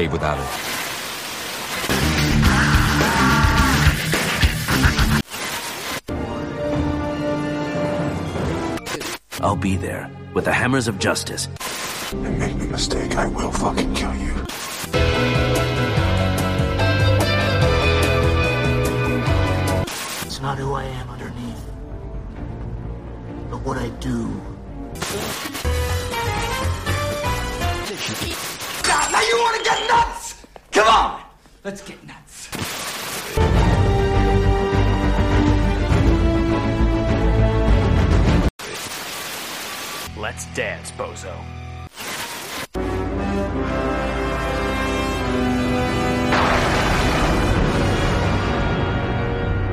okay without it. I'll be there with the hammers of justice. And make no mistake, I will fucking kill you. It's not who I am underneath, but what I do. God, now you want to get nuts? Come on, let's get nuts. Let's dance, bozo.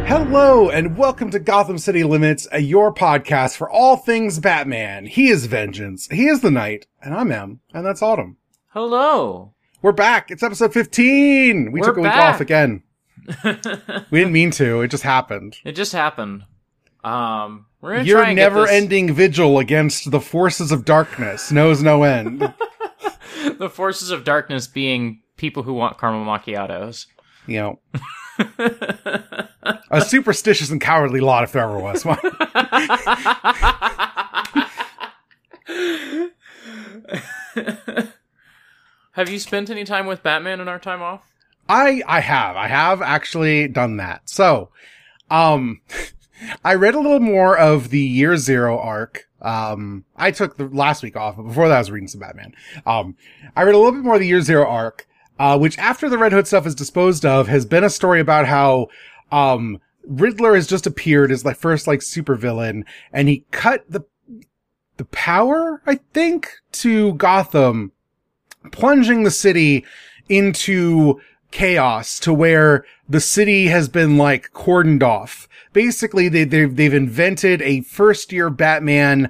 Hello and welcome to Gotham City Limits, a your podcast for all things Batman. He is Vengeance, he is the Night, and I'm Em, and that's Autumn. Hello. We're back. It's episode 15. We We're took a week back. off again. we didn't mean to. It just happened. It just happened. Um, we're gonna Your try and get this- ending vigil against the forces of darkness knows no end. the forces of darkness being people who want caramel macchiatos. you know. a superstitious and cowardly lot if there ever was one. Have you spent any time with Batman in our time off? I I have. I have actually done that. So, um I read a little more of the Year Zero arc. Um I took the last week off, but before that I was reading some Batman. Um I read a little bit more of the Year Zero arc, uh which after the Red Hood stuff is disposed of has been a story about how um Riddler has just appeared as like first like supervillain and he cut the the power, I think, to Gotham, plunging the city into chaos to where the city has been like cordoned off. Basically, they, they've, they've invented a first year Batman,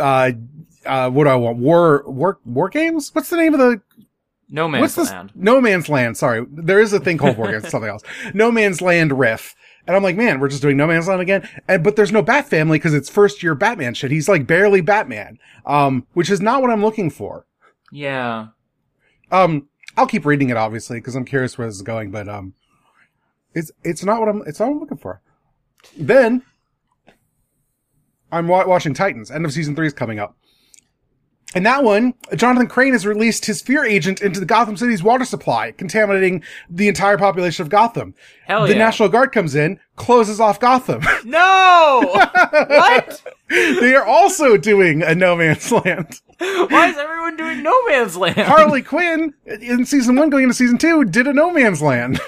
uh, uh, what do I want? War, war, war games? What's the name of the, No Man's what's this? Land. No Man's Land. Sorry. There is a thing called war games, something else. No Man's Land riff. And I'm like, man, we're just doing No Man's Land again. And, but there's no Bat family because it's first year Batman shit. He's like barely Batman. Um, which is not what I'm looking for. Yeah. Um, I'll keep reading it obviously because I'm curious where this is going, but um, it's it's not what I'm it's not what I'm looking for. Then I'm wa- watching Titans. End of season three is coming up. And that one, Jonathan Crane has released his fear agent into the Gotham City's water supply, contaminating the entire population of Gotham. Hell the yeah. National Guard comes in, closes off Gotham. No! what? they are also doing a No Man's Land. Why is everyone doing No Man's Land? Harley Quinn in season one going into season two did a No Man's Land.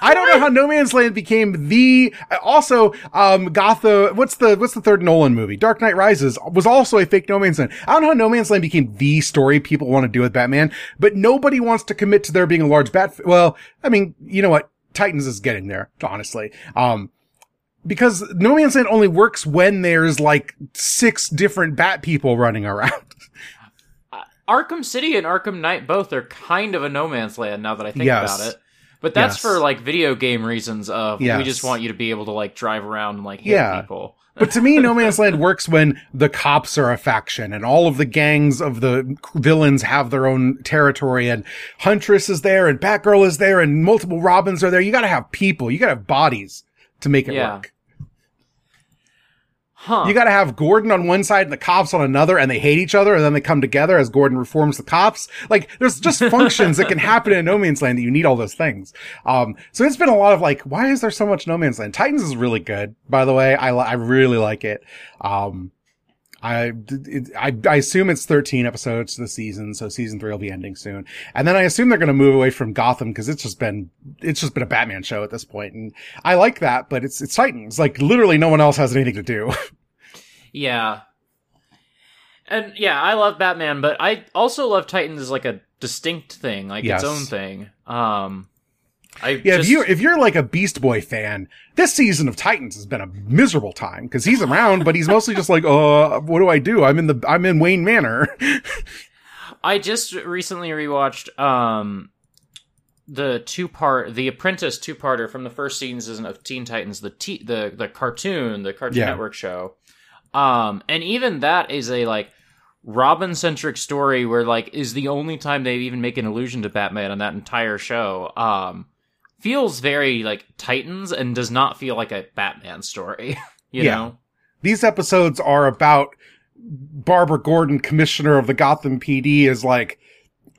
I don't know how No Man's Land became the also um Gotham what's the what's the third Nolan movie? Dark Knight Rises was also a fake No Man's Land. I don't know how No Man's Land became the story people want to do with Batman, but nobody wants to commit to there being a large bat well, I mean, you know what? Titans is getting there, honestly. Um because No Man's Land only works when there's like six different bat people running around. Arkham City and Arkham Knight both are kind of a No Man's Land now that I think Yes. about it. But that's Yes. for like video game reasons of we just want you to be able to like drive around and like hit Yeah. people. But to me, No Man's Land works when the cops are a faction and all of the gangs of the villains have their own territory and Huntress is there and Batgirl is there and multiple Robins are there. You gotta have people. You gotta have bodies to make it Yeah. work. Huh. You gotta have Gordon on one side and the cops on another and they hate each other and then they come together as Gordon reforms the cops. Like, there's just functions that can happen in No Man's Land that you need all those things. Um, so it's been a lot of like, why is there so much No Man's Land? Titans is really good, by the way. I, li- I really like it. Um, I, it, I, I assume it's 13 episodes the season, so season three will be ending soon. And then I assume they're going to move away from Gotham because it's just been, it's just been a Batman show at this point. And I like that, but it's, it's Titans. Like literally no one else has anything to do. Yeah. And yeah, I love Batman, but I also love Titans as like a distinct thing, like Yes. its own thing. Um I Yeah, just, if you if you're like a Beast Boy fan, this season of Titans has been a miserable time because he's around, but he's mostly just like, uh, what do I do? I'm in the I'm in Wayne Manor. I just recently rewatched um the two part the Apprentice two parter from the first season of Teen Titans, the t- the the cartoon, the Cartoon Yeah. Network show. Um and even that is a like Robin centric story where like is the only time they even make an allusion to Batman on that entire show. Um, feels very like Titans and does not feel like a Batman story. you Yeah. know? These episodes are about Barbara Gordon, commissioner of the Gotham PD, is like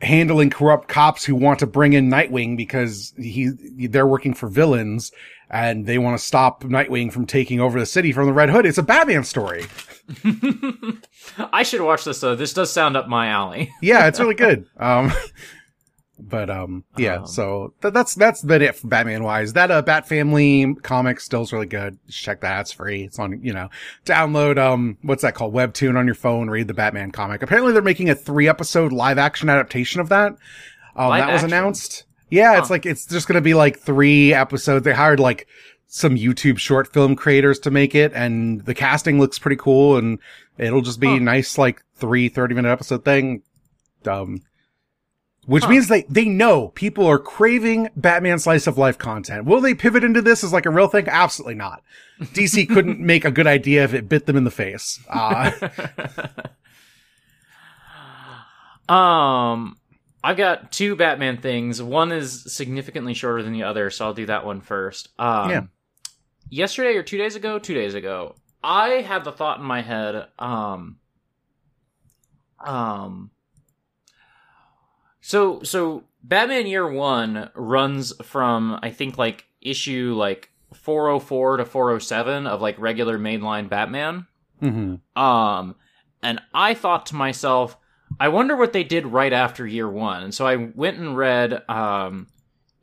handling corrupt cops who want to bring in Nightwing because he they're working for villains and they want to stop Nightwing from taking over the city from the Red Hood. It's a Batman story. I should watch this though. This does sound up my alley. Yeah, it's really good. Um, but um, yeah. Um. so th- that's that's been it for Batman wise. That uh, Bat Family comic still's really good. Just check that. It's free. It's on you know download um what's that called Webtoon on your phone. Read the Batman comic. Apparently they're making a three episode live action adaptation of that. Um, that was action? announced. Yeah, it's like it's just gonna be like three episodes. They hired like some YouTube short film creators to make it, and the casting looks pretty cool, and it'll just be Huh. nice like three 30 minute episode thing. Um, which Huh. means they, they know people are craving Batman slice of life content. Will they pivot into this as like a real thing? Absolutely not. DC couldn't make a good idea if it bit them in the face. Uh, Um, I've got two Batman things. One is significantly shorter than the other, so I'll do that one first. Um, Yeah. Yesterday or two days ago, two days ago, I had the thought in my head. Um, um, so so Batman Year One runs from I think like issue like 404 to 407 of like regular mainline Batman. mhm. Um, and I thought to myself, I wonder what they did right after year one. And so I went and read um,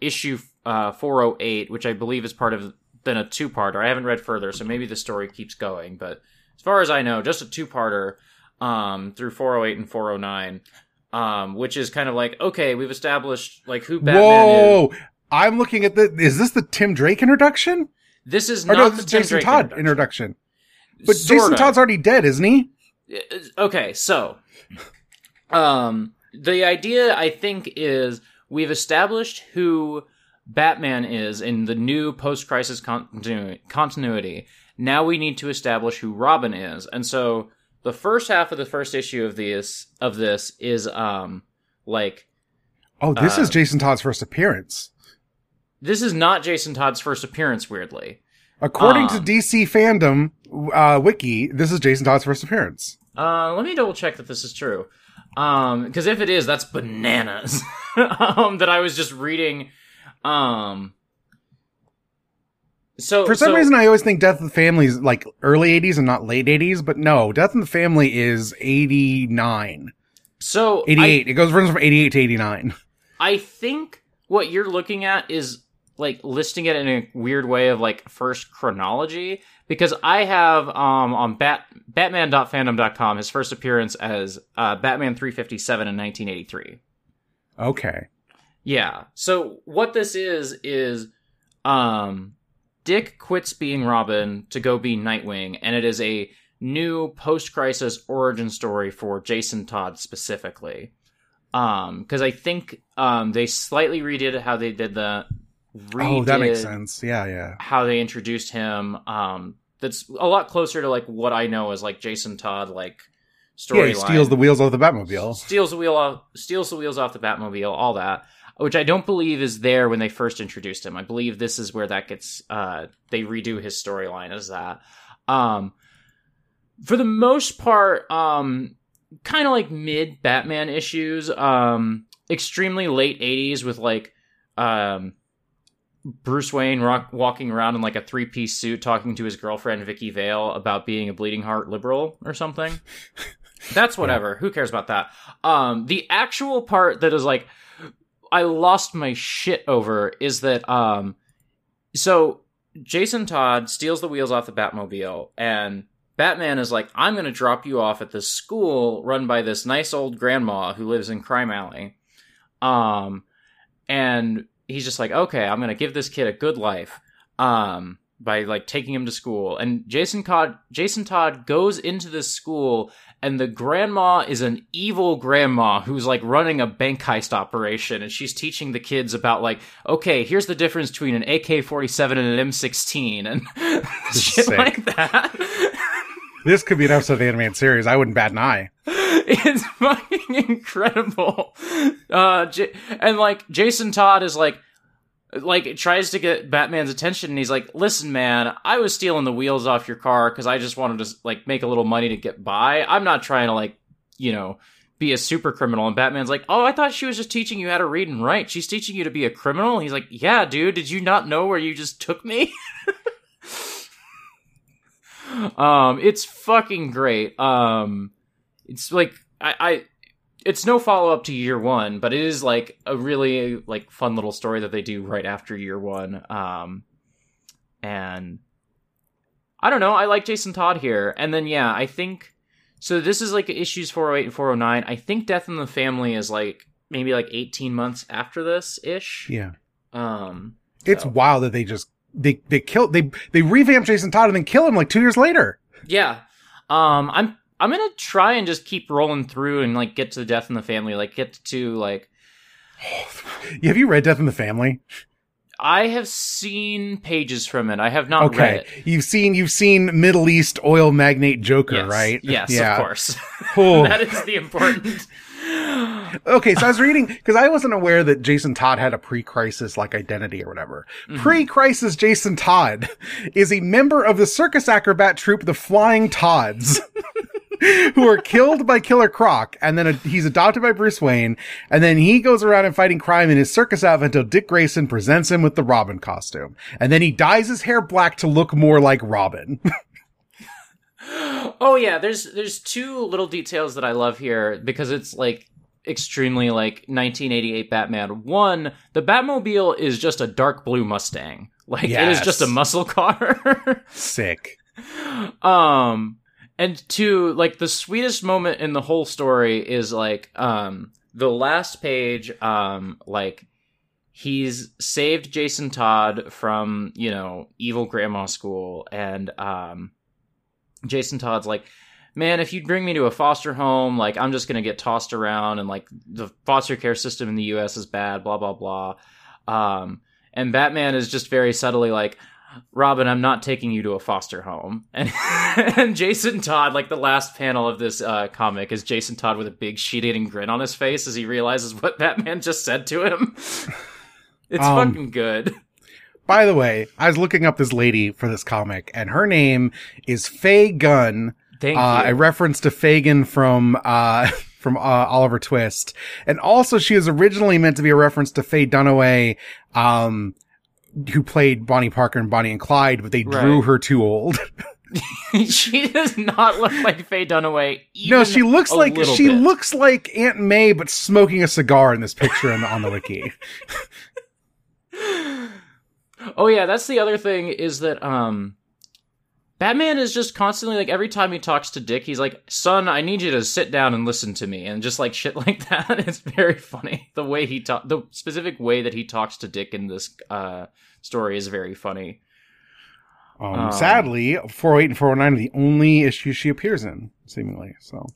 issue uh, 408, which I believe is part of then a two parter. I haven't read further, so maybe the story keeps going. But as far as I know, just a two parter um, through 408 and 409. Um, which is kind of like okay, we've established like who Batman is. Whoa. I'm looking at the, is this the Tim Drake introduction? This is Or not no, this is Tim Jason Drake Todd introduction. introduction. But Sorta. Jason Todd's already dead, isn't he? okay so um the idea i think is we've established who batman is in the new post-crisis continu- continuity now we need to establish who robin is and so the first half of the first issue of this of this is um like Oh, this Uh, is Jason Todd's first appearance. this is not jason todd's first appearance weirdly According to Um, DC fandom uh, wiki, this is Jason Todd's first appearance. Uh, let me double check that this is true. Um, because if it is, that's bananas. um, that I was just reading. Um, so For some so- reason, I always think Death of the Family is like early 80s and not late 80s, but no, Death of the Family is 89. so 88. it goes runs from 88 to 89. I, I think what you're looking at is like listing it in a weird way of like first chronology because I have um on bat batman.fandom.com his first appearance as uh, Batman 357 in 1983. Okay. Yeah. So what this is is um Dick quits being Robin to go be Nightwing and it is a new post-crisis origin story for Jason Todd specifically. Um cuz I think um they slightly redid how they did the Oh, that makes sense. Yeah, yeah. How they introduced him um that's a lot closer to like what I know as like Jason Todd like Yeah, storyline he steals the wheels off the Batmobile. steals the wheel off steals the wheels off the Batmobile, all that. Which I don't believe is there when they first introduced him. I believe this is where that gets uh they redo his storyline as that. Um for the most part, um kind of like mid Batman issues, um extremely late 80s with like um Bruce Wayne rock, walking around in like a three piece suit talking to his girlfriend Vicky Vale about being a bleeding heart liberal or something. That's whatever. Who cares about that? Um, the actual part that is like, I lost my shit over is that, um, so Jason Todd steals the wheels off the Batmobile and Batman is like, I'm going to drop you off at this school run by this nice old grandma who lives in Crime Alley. Um, and he's just like, okay, I'm going to give this kid a good life. Um, by like taking him to school. And Jason Todd, Jason Todd goes into this school and the grandma is an evil grandma who's like running a bank heist operation and she's teaching the kids about like okay here's the difference between an ak-47 and an m16 and shit sick. like that This could be an episode of the animated series. I wouldn't bat an eye. it's fucking incredible. Uh, J- and like Jason Todd is like, like tries to get Batman's attention, and he's like, "Listen, man, I was stealing the wheels off your car because I just wanted to like make a little money to get by. I'm not trying to like, you know." Be a super criminal, and Batman's like, "Oh, I thought she was just teaching you how to read and write. She's teaching you to be a criminal." He's like, "Yeah, dude. Did you not know where you just took me?" um, it's fucking great. Um, it's like I, I it's no follow up to year one, but it is like a really like fun little story that they do right after year one. Um, and I don't know. I like Jason Todd here, and then yeah, I think so. This is like issues four hundred eight and four hundred nine. I think Death in the Family is like maybe like eighteen months after this ish. Yeah. Um, It's So- wild that they just they they kill they they revamp Jason Todd and then kill him like two years later. Yeah. Um I'm I'm gonna try and just keep rolling through and like get to the death in the family, like get to like Have you read Death in the Family? I have seen pages from it. I have not read it. you've seen you've seen Middle East oil magnate Joker, Yes. right? Yes, Yeah. of course. Oh. that is the important. Okay, so I was reading because I wasn't aware that Jason Todd had a pre-crisis like identity or whatever. Mm-hmm. Pre-crisis Jason Todd is a member of the circus acrobat troupe, the Flying Todds. who are killed by Killer Croc, and then he's adopted by Bruce Wayne, and then he goes around and fighting crime in his circus outfit until Dick Grayson presents him with the Robin costume, and then he dyes his hair black to look more like Robin. Oh yeah, there's there's two little details that I love here because it's like extremely like 1988 Batman. One, the Batmobile is just a dark blue Mustang. Like it is just a muscle car. Sick. um and two like the sweetest moment in the whole story is like um the last page um like he's saved jason todd from you know evil grandma school. And um jason todd's like man if you bring me to a foster home like i'm just gonna get tossed around and like the foster care system in the us is bad blah blah blah. Um and batman is just very subtly like Robin, I'm not taking you to a foster home. And, and Jason Todd, like the last panel of this uh, comic, is Jason Todd with a big sheet-eating grin on his face as he realizes what Batman just said to him. It's Um, fucking good. By the way, I was looking up this lady for this comic, and her name is Faye Gunn. Thank uh, you. a reference to Fagin from uh from uh, Oliver Twist, and also she was originally meant to be a reference to Faye Dunaway, um, who played Bonnie Parker and Bonnie and Clyde, but they drew her too old. she does not look like Faye Dunaway. no, she looks like she bit. looks like Aunt May, but smoking a cigar in this picture on, on the wiki. Oh yeah, that's the other thing is that um Batman is just constantly like every time he talks to Dick, he's like, "Son, I need you to sit down and listen to me," and just like shit like that. It's very funny. The way he talk, the specific way that he talks to Dick in this uh story is very funny. Um, Um, sadly, 408 and 409 are the only issues she appears in, seemingly. So,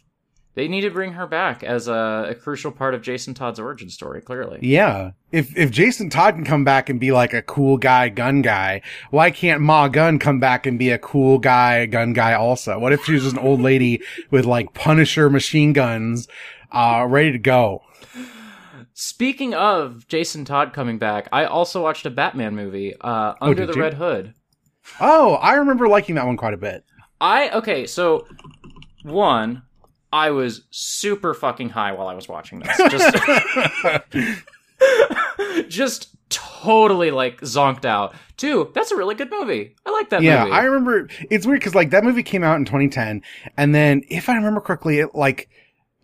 They need to bring her back as a, a crucial part of Jason Todd's origin story. Clearly, yeah. If, if Jason Todd can come back and be like a cool guy gun guy, why can't Ma Gun come back and be a cool guy gun guy also? What if she was just an old lady with like Punisher machine guns, uh, ready to go? Speaking of Jason Todd coming back, I also watched a Batman movie, uh, Under Oh, the you? Red Hood. Oh, I remember liking that one quite a bit. I okay, so one, I was super fucking high while I was watching this. Just just totally like zonked out. Two, that's a really good movie. I like that yeah, movie. I remember. It's weird because like that movie came out in 2010, and then if I remember correctly, it like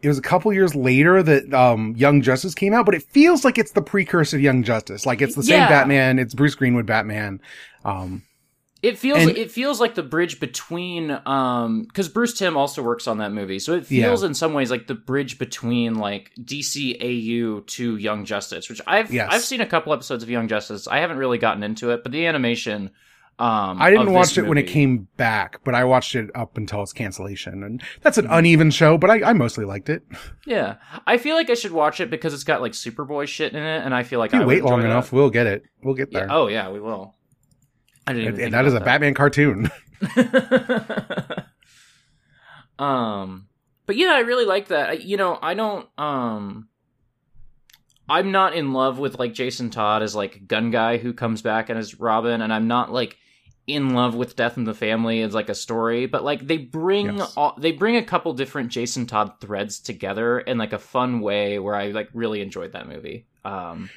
it was a couple years later that um Young Justice came out, but it feels like it's the precursor of Young Justice. Like it's the same Yeah. Batman. It's Bruce Greenwood Batman. Um, It feels And- it feels like the bridge between um because Bruce Timm also works on that movie, so it feels in some ways like the bridge between like DCAU to Young Justice, which I've Yes. I've seen a couple episodes of Young Justice. I haven't really gotten into it, but the animation. Um, I didn't watch it when it came back, but I watched it up until its cancellation, and that's Mm-hmm. an uneven show. But I, I mostly liked it. Yeah, I feel like I should watch it because it's got like Superboy shit in it, and I feel like If you I wait long enjoy enough, we'll get it. We'll get Yeah, there. oh yeah, we will. I didn't. And that is a about Batman cartoon. um, but yeah, I really like that. I, you know, I don't. Um, I'm not in love with like Jason Todd as like gun guy who comes back and is Robin, and I'm not like in love with Death in the Family as like a story, but like they bring Yes. all, they bring a couple different Jason Todd threads together in like a fun way where I like really enjoyed that movie. Um,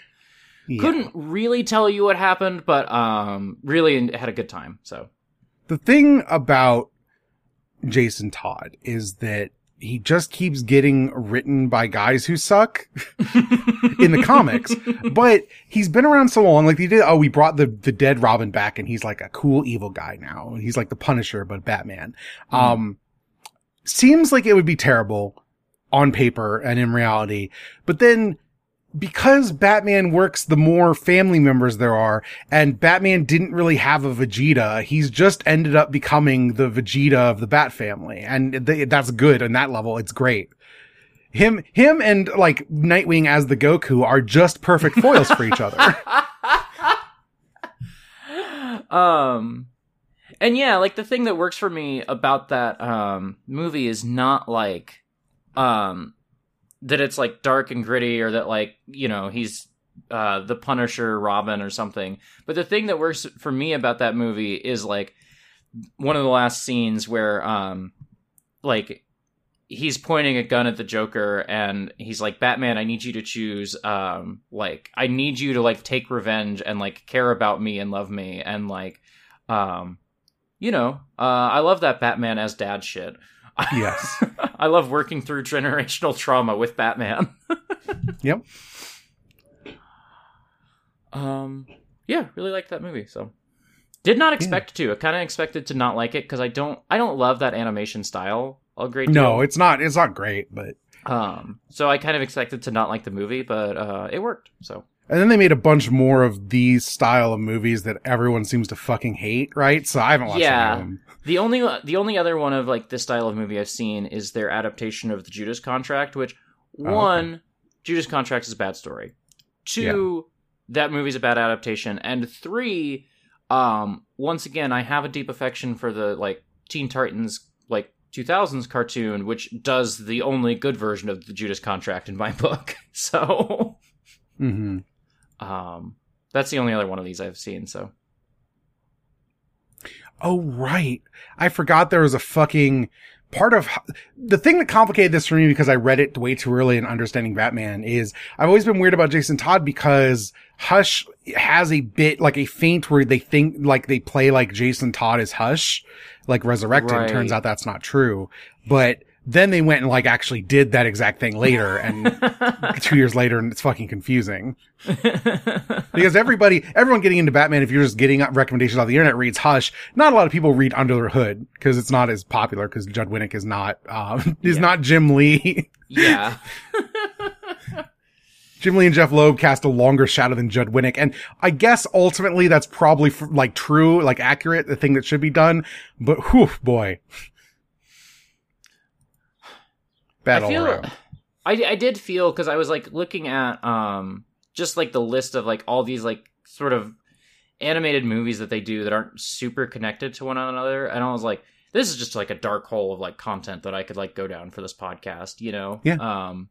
Yeah. couldn't really tell you what happened, but um, really had a good time. So the thing about Jason Todd is that he just keeps getting written by guys who suck in the comics. But he's been around so long. Like they did. Oh, we brought the the dead Robin back, and he's like a cool evil guy now. He's like the Punisher, but Batman. Um, seems like it would be terrible on paper and in reality, but then. Because Batman works the more family members there are, and Batman didn't really have a Vegeta, he's just ended up becoming the Vegeta of the Bat family. And th- that's good on that level. It's great. Him, him and like Nightwing as the Goku are just perfect foils for each other. um and yeah like the thing that works for me about that um movie is not like um that it's like dark and gritty or that like you know he's uh the punisher robin or something. But the thing that works for me about that movie is like one of the last scenes where um like he's pointing a gun at the joker and he's like batman i need you to choose um like i need you to like take revenge and like care about me and love me and like um you know uh i love that batman as dad shit yes. i love working through generational trauma with batman Yep. um yeah really liked that movie so did not expect to i kind of expected to not like it because i don't i don't love that animation style a great deal. No, it's not, it's not great, but, Um, so I kind of expected to not like the movie, but uh, it worked. So and then they made a bunch more of these style of movies that everyone seems to fucking hate, right? So I haven't watched Yeah. any of them. the only the only other one of like this style of movie I've seen is their adaptation of the Judas Contract, which Oh, okay. one Judas Contract is a bad story. Two, that movie's a bad adaptation, and three, um, once again, I have a deep affection for the like Teen Titans like 2000s cartoon, which does the only good version of the Judas Contract in my book. So, hmm um, that's the only other one of these I've seen. So. Oh, right. I forgot there was a fucking part of the thing that complicated this for me because I read it way too early in understanding Batman is I've always been weird about Jason Todd because Hush has a bit like a feint where they think like they play like Jason Todd is Hush, like resurrected. Right. Turns out that's not true. But then they went and like actually did that exact thing later and two years later and it's fucking confusing because everybody, everyone getting into Batman, if you're just getting recommendations off the internet, reads Hush. Not a lot of people read Under the Hood because it's not as popular because Judd Winick is not, um, is Yeah. not Jim Lee. yeah. Jim Lee and Jeph Loeb cast a longer shadow than Judd Winick. And I guess ultimately that's probably f- like true, like accurate, the thing that should be done. But whew, boy. Bad I feel. I, I did feel because I was like looking at um just like the list of like all these like sort of animated movies that they do that aren't super connected to one another and I was like this is just like a dark hole of like content that I could like go down for this podcast you know Yeah. um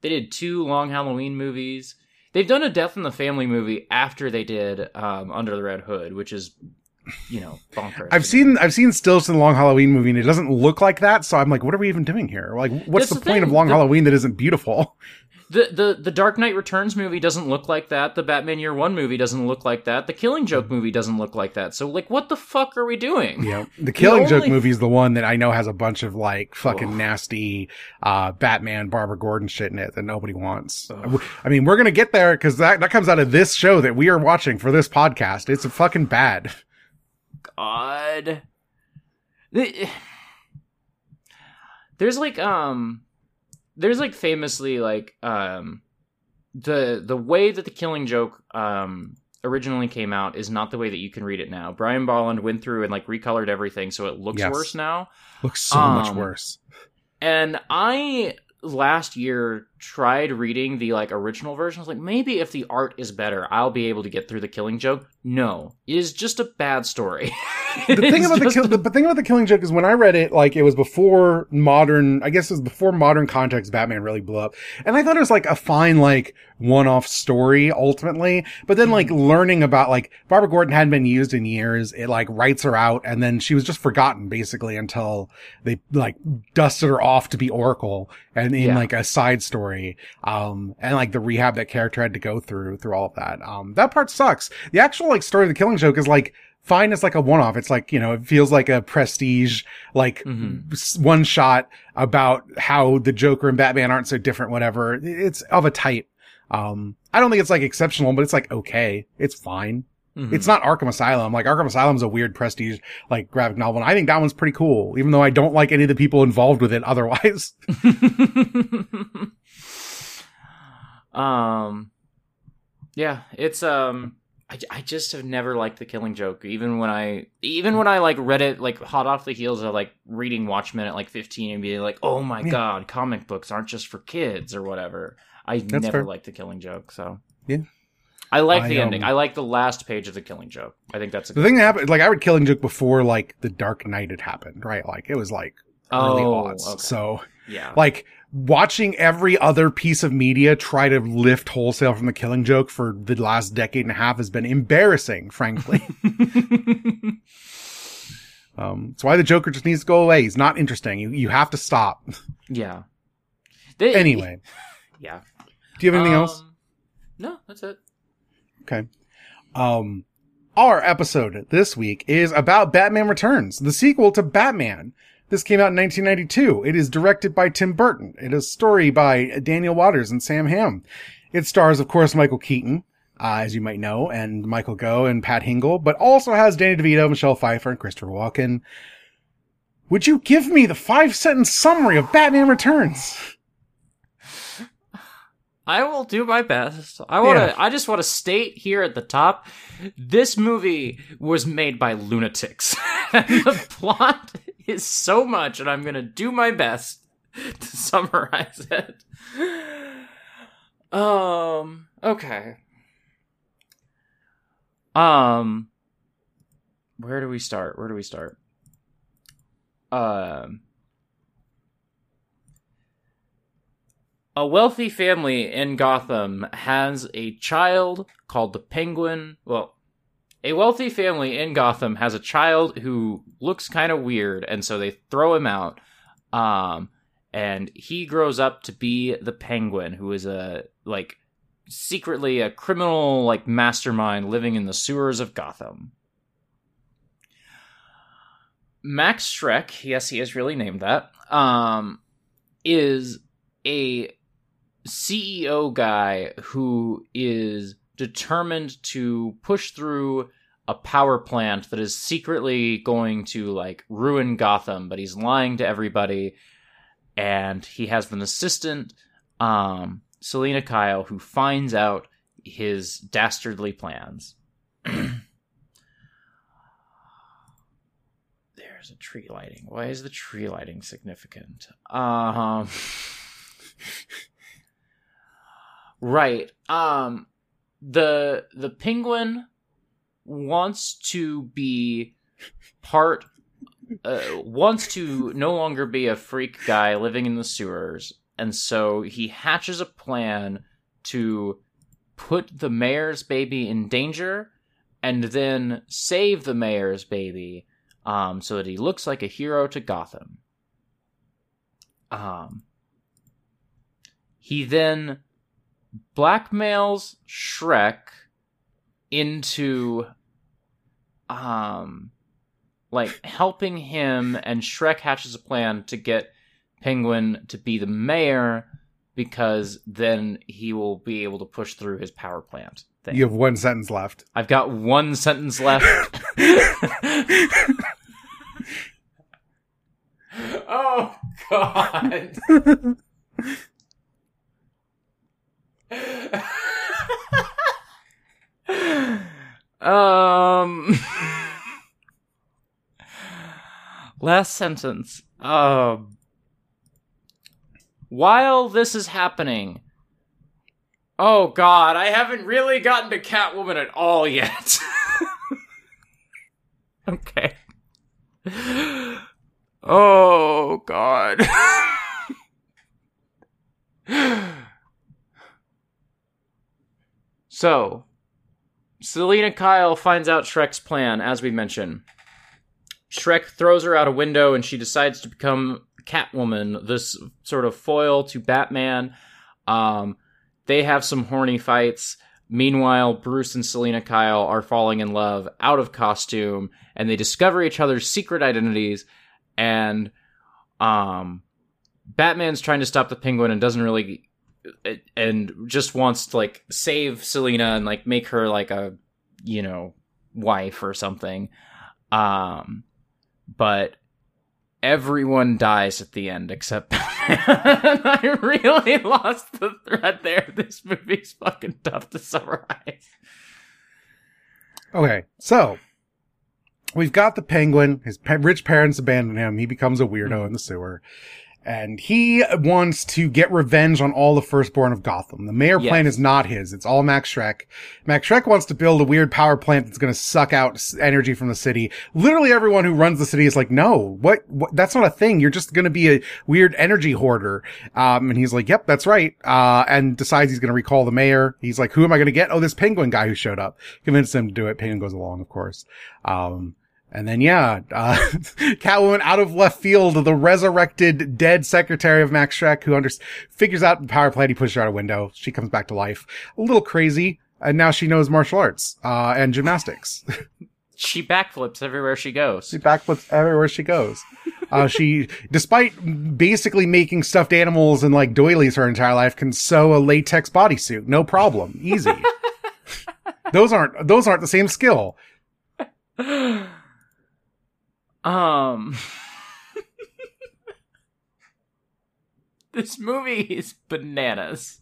they did two long Halloween movies they've done a Death in the Family movie after they did um Under the Red Hood which is you know bonkers I've seen I've seen stills in the Long Halloween movie and it doesn't look like that. So I'm like, what are we even doing here? Like, what's That's the, the point of. Long The- Halloween that isn't beautiful? The the the Dark Knight Returns movie doesn't look like that. The Batman Year One movie doesn't look like that. The Killing Joke movie doesn't look like that. So like, what the fuck are we doing? Yeah. The Killing Joke only- movie is the one that I know has a bunch of like fucking nasty, uh, Batman, Barbara Gordon shit in it that nobody wants. I mean, we're going to get there because that, that comes out of this show that we are watching for this podcast. It's fucking bad. God. The- There's like um, there's like famously like um, the the way that the Killing Joke um originally came out is not the way that you can read it now. Brian Bolland went through and like recolored everything so it looks Yes. worse now. Looks so much Um, worse. And I last year tried reading the like original version. I was like, maybe if the art is better, I'll be able to get through the Killing Joke. No, it is just a bad story. the thing about the, kill, the, the thing about the Killing Joke is when I read it, like it was before modern. I guess it was before modern context. Batman really blew up, and I thought it was like a fine like one-off story ultimately. But then like mm-hmm. learning about like Barbara Gordon hadn't been used in years. It like writes her out, and then she was just forgotten basically until they like dusted her off to be Oracle and in Yeah. like a side story. Um, and like the rehab that character had to go through through all of that. Um, that part sucks. The actual like story of the Killing Joke is like fine it's like a one-off. It's like, you know, it feels like a prestige, like s- one shot about how the Joker and Batman aren't so different, whatever. It's of a type. Um, I don't think it's like exceptional, but it's like okay. It's fine. Mhm. It's not Arkham Asylum. Like Arkham Asylum is a weird prestige, like graphic novel. And I think that one's pretty cool, even though I don't like any of the people involved with it otherwise. um, yeah, it's um, I, I just have never liked the Killing Joke. Even when I even when I like read it like hot off the heels of like reading Watchmen at like fifteen and being like, oh my Yeah. god, comic books aren't just for kids or whatever. I That's never fair. liked the Killing Joke. So Yeah. I like I, the ending. um, I like the last page of the Killing Joke. I think that's a The thing that happened, like I read Killing Joke before like the Dark Knight had happened, right? Like it was like early Oh, odds. okay. So yeah. like watching every other piece of media try to lift wholesale from the Killing Joke for the last decade and a half has been embarrassing, frankly. um, it's why the Joker just needs to go away. He's not interesting. You you have to stop. yeah. They- anyway, Yeah. do you have anything else? Um, No, that's it. Okay. Um, our episode this week is about Batman Returns, the sequel to Batman. This came out in 1992. It is directed by Tim Burton. It is a story by Daniel Waters and Sam Hamm. It stars, of course, Michael Keaton, uh, as you might know, and Michael Gough and Pat Hingle, but also has Danny DeVito, Michelle Pfeiffer, and Christopher Walken. Would you give me the five sentence summary of Batman Returns? I will do my best. I want to. Yeah. I just want to state here at the top, this movie was made by lunatics. the plot is so much, and I'm gonna do my best to summarize it. Um. Okay. Um. Where do we start? Where do we start? Um. A wealthy family in Gotham has a child called the Penguin. Well, a wealthy family in Gotham has a child who looks kind of weird, and so they throw him out. Um, and he grows up to be the Penguin, who is a like secretly a criminal like mastermind living in the sewers of Gotham. Max Schreck, yes, he is really named that. Um, is a CEO guy who is determined to push through a power plant that is secretly going to like ruin Gotham, but he's lying to everybody. And he has an assistant, um, Selina Kyle, who finds out his dastardly plans. There's a tree lighting. Why is the tree lighting significant? Um. Right. Um the the penguin wants to be part uh, wants to no longer be a freak guy living in the sewers and so he hatches a plan to put the mayor's baby in danger and then save the mayor's baby um so that he looks like a hero to Gotham. Um he then blackmails Schreck into um like helping him and Schreck hatches a plan to get Penguin to be the mayor because then he will be able to push through his power plant thing. You have one sentence left. I've got one sentence left. oh god. um last sentence. Um while this is happening, oh god, I haven't really gotten to Catwoman at all yet. okay. Oh god. so, Selina Kyle finds out Schreck's plan, as we mentioned. Shrek throws her out a window and she decides to become Catwoman, this sort of foil to Batman. Um, they have some horny fights. Meanwhile, Bruce and Selina Kyle are falling in love out of costume and they discover each other's secret identities and um Batman's trying to stop the penguin and doesn't really and just wants to like save Selina and like make her like a you know wife or something. Um but everyone dies at the end except I really lost the thread there. This movie's fucking tough to summarize. Okay, so we've got the penguin. His rich parents abandon him. He becomes a weirdo in the sewer. And he wants to get revenge on all the firstborn of Gotham. The mayor Yes. plan is not his. It's all Max Schreck. Max Schreck wants to build a weird power plant that's going to suck out energy from the city. Literally everyone who runs the city is like, no, what, what that's not a thing. You're just going to be a weird energy hoarder. Um, and he's like, yep, that's right. Uh, and decides he's going to recall the mayor. He's like, who am I going to get? Oh, this penguin guy who showed up. Convince him to do it. Penguin goes along, of course. Um, and then yeah, uh, Catwoman out of left field, the resurrected dead secretary of Max Schreck who under- figures out the power plant. He pushes her out a window. She comes back to life. A little crazy. And now she knows martial arts, uh, and gymnastics. She backflips everywhere she goes. she backflips everywhere she goes. Uh, she, despite basically making stuffed animals and like doilies her entire life, can sew a latex bodysuit. No problem. Easy. those aren't, those aren't the same skill. Um This movie is bananas.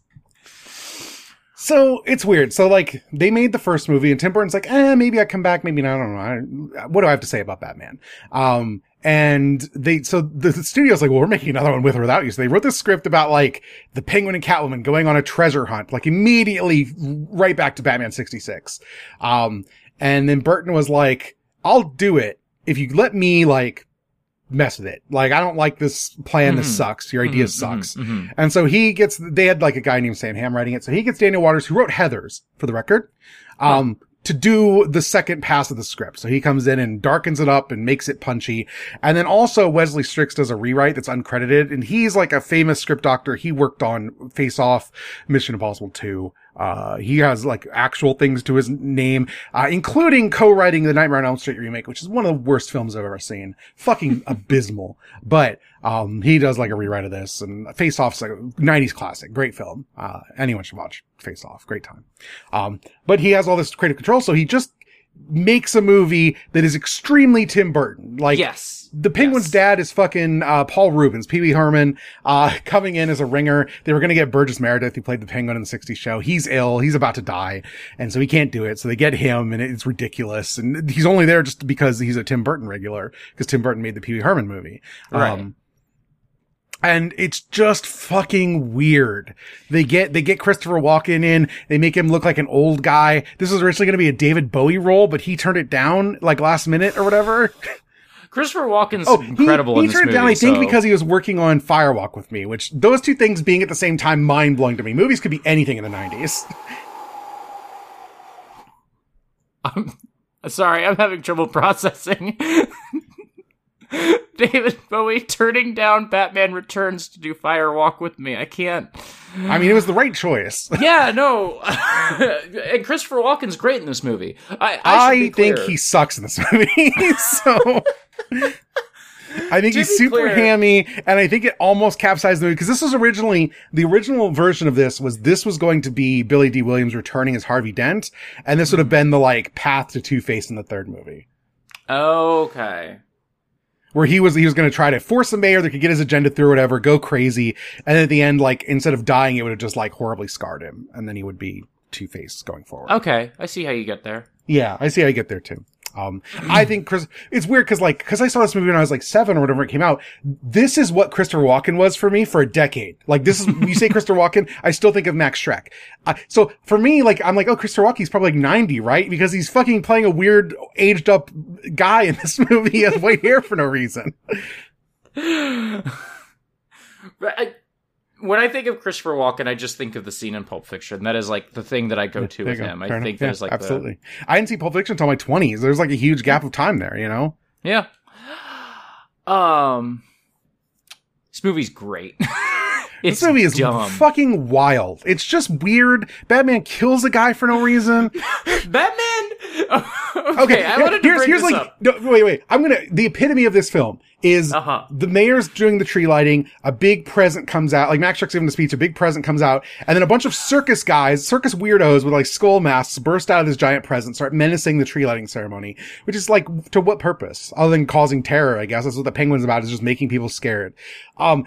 So it's weird. So like they made the first movie and Tim Burton's like, eh, maybe I come back, maybe not. I don't know. I, what do I have to say about Batman? Um, and they, so the, the studio's like, well, we're making another one with or without you. So they wrote this script about like the Penguin and Catwoman going on a treasure hunt, like immediately right back to Batman 66. Um, and then Burton was like, I'll do it if you let me like mess with it. Like, I don't like this plan. This Mhm. sucks. Your idea Mhm, sucks. mhm, mhm. And so he gets, they had like a guy named Sam Hamm writing it. So he gets Daniel Waters, who wrote Heathers for the record, um, to do the second pass of the script. So he comes in and darkens it up and makes it punchy. And then also Wesley Strick does a rewrite that's uncredited. And he's like a famous script doctor. He worked on Face Off, Mission Impossible 2. Uh, he has like actual things to his name, uh, including co-writing the Nightmare on Elm Street remake, which is one of the worst films I've ever seen. Fucking abysmal. But, um, he does like a rewrite of this and Face Off's like a 90s classic. Great film. Uh, anyone should watch Face Off. Great time. Um, but he has all this creative control. So he just makes a movie that is extremely Tim Burton. Like, yes. the Penguin's Yes. dad is fucking uh, Paul Reubens, Pee Wee Herman, uh, coming in as a ringer. They were going to get Burgess Meredith, who played the Penguin in the '60s show. He's ill. He's about to die, and so he can't do it. So they get him, and it's ridiculous. And he's only there just because he's a Tim Burton regular, because Tim Burton made the Pee Wee Herman movie. Um, Right. And it's just fucking weird. They get, they get Christopher Walken in, they make him look like an old guy. This was originally going to be a David Bowie role, but he turned it down like last minute or whatever. Christopher Walken's Oh, incredible he, in he this turned movie. it down, I think, so- because he was working on Firewalk with me, which those two things being at the same time mind blowing to me. Movies could be anything in the 90s. I'm sorry, I'm having trouble processing. David Bowie turning down Batman Returns to do Firewalk with me. I can't. I mean, it was the right choice. Yeah, no. and Christopher Walken's great in this movie. I, I, I, think he sucks in this movie. so. I think To he's super clear- hammy, and I think it almost capsized the movie because this was originally the original version of this was this was going to be Billy Dee Williams returning as Harvey Dent, and this would have hmm. been the like path to Two Face in the third movie. Okay. Where he was he was going to try to force the mayor that could get his agenda through, or whatever, go crazy, and at the end, like instead of dying, it would have just like horribly scarred him, and then he would be two-faced going forward. Okay, I see how you get there. Yeah, I see how you get there too. Um, I think Chris, it's weird because like, cause I saw this movie when I was like seven or whatever it came out. This is what Christopher Walken was for me for a decade. Like this is, you say Christopher Walken, I still think of Max Schreck. Uh, so for me, like, I'm like, oh, Christopher Walken's probably like 90, right? Because he's fucking playing a weird aged up guy in this movie. He has white hair for no reason. But I, when I think of Christopher Walken, I just think of the scene in Pulp Fiction. That is like the thing that I go to with go. him. I Fair think enough. there's Yeah, like the- absolutely. I didn't see Pulp Fiction until my 20s. There's like a huge gap of time there, you know? Yeah. Um, this movie's great. it's This movie is dumb. fucking wild. It's just weird. Batman kills a guy for no reason. Batman. okay, Okay, I wanted to here's bring here's this like up. no, wait wait. I'm gonna the epitome of this film is Uh-huh. the mayor's doing the tree lighting. A big present comes out, like Max Schreck's giving the speech. A big present comes out, and then a bunch of circus guys, circus weirdos with like skull masks, burst out of this giant present, start menacing the tree lighting ceremony. Which is like to what purpose, other than causing terror? I guess that's what the Penguin's about, is just making people scared. Um,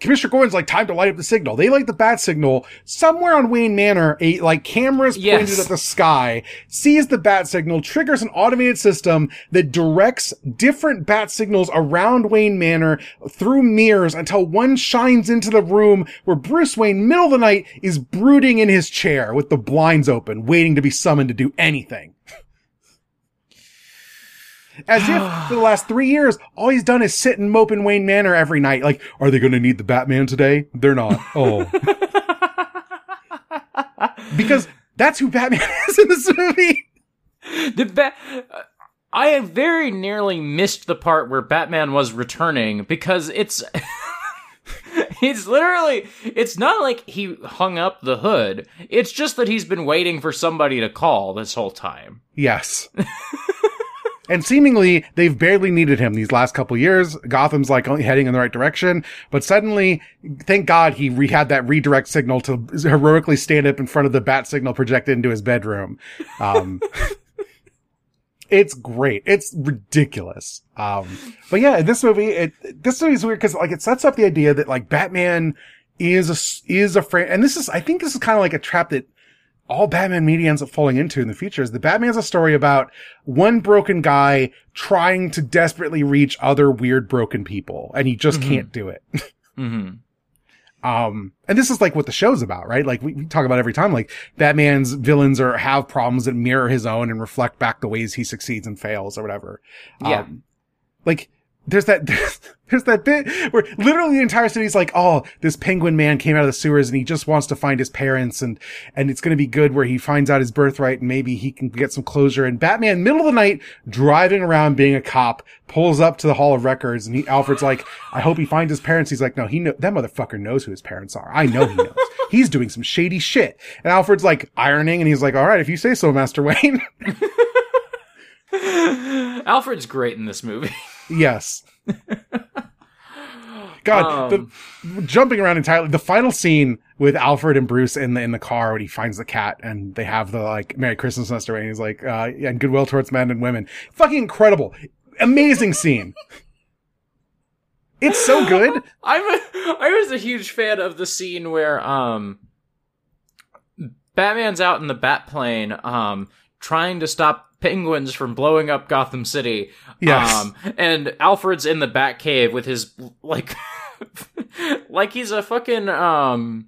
Commissioner Gordon's like time to light up the signal. They light the bat signal somewhere on Wayne Manor. A like cameras pointed Yes. at the sky, sees the bat signal, triggers an automated system that directs different bat signals around Wayne Manor through mirrors until one shines into the room where Bruce Wayne, middle of the night, is brooding in his chair with the blinds open, waiting to be summoned to do anything. As if for the last three years, all he's done is sit and mope in Wayne Manor every night. Like, are they going to need the Batman today? They're not. Oh. because that's who Batman is in this movie. The ba- uh, I have very nearly missed the part where Batman was returning because it's it's literally it's not like he hung up the hood. It's just that he's been waiting for somebody to call this whole time. Yes. And seemingly they've barely needed him these last couple years. Gotham's like heading in the right direction, but suddenly, thank God he re- had that redirect signal to heroically stand up in front of the bat signal projected into his bedroom. Um, it's great. It's ridiculous. Um, but yeah, this movie, it, this movie is weird because like it sets up the idea that like Batman is a, is a friend. And this is, I think this is kind of like a trap that all Batman media ends up falling into in the future is the Batman's a story about one broken guy trying to desperately reach other weird broken people and he just can't do it. hmm Um, and this is like what the show's about, right? Like we, we talk about every time, like Batman's villains are have problems that mirror his own and reflect back the ways he succeeds and fails or whatever. Yeah. Um, like there's that, there's that bit where literally the entire city's like, oh, this penguin man came out of the sewers and he just wants to find his parents and, and it's going to be good where he finds out his birthright and maybe he can get some closure. And Batman, middle of the night, driving around being a cop, pulls up to the Hall of Records and he, Alfred's like, I hope he finds his parents. He's like, no, he know, that motherfucker knows who his parents are. I know he knows. He's doing some shady shit. And Alfred's like ironing and he's like, all right, if you say so, Master Wayne. Alfred's great in this movie. Yes. God, Um, the, jumping around entirely. The final scene with Alfred and Bruce in the in the car when he finds the cat and they have the like Merry Christmas, Mr. Wayne. He's like, uh, and goodwill towards men and women. Fucking incredible, amazing scene. It's so good. I'm a, I was a huge fan of the scene where um Batman's out in the Batplane um trying to stop penguins from blowing up Gotham City. Yes. Um and Alfred's in the Batcave with his like like he's a fucking um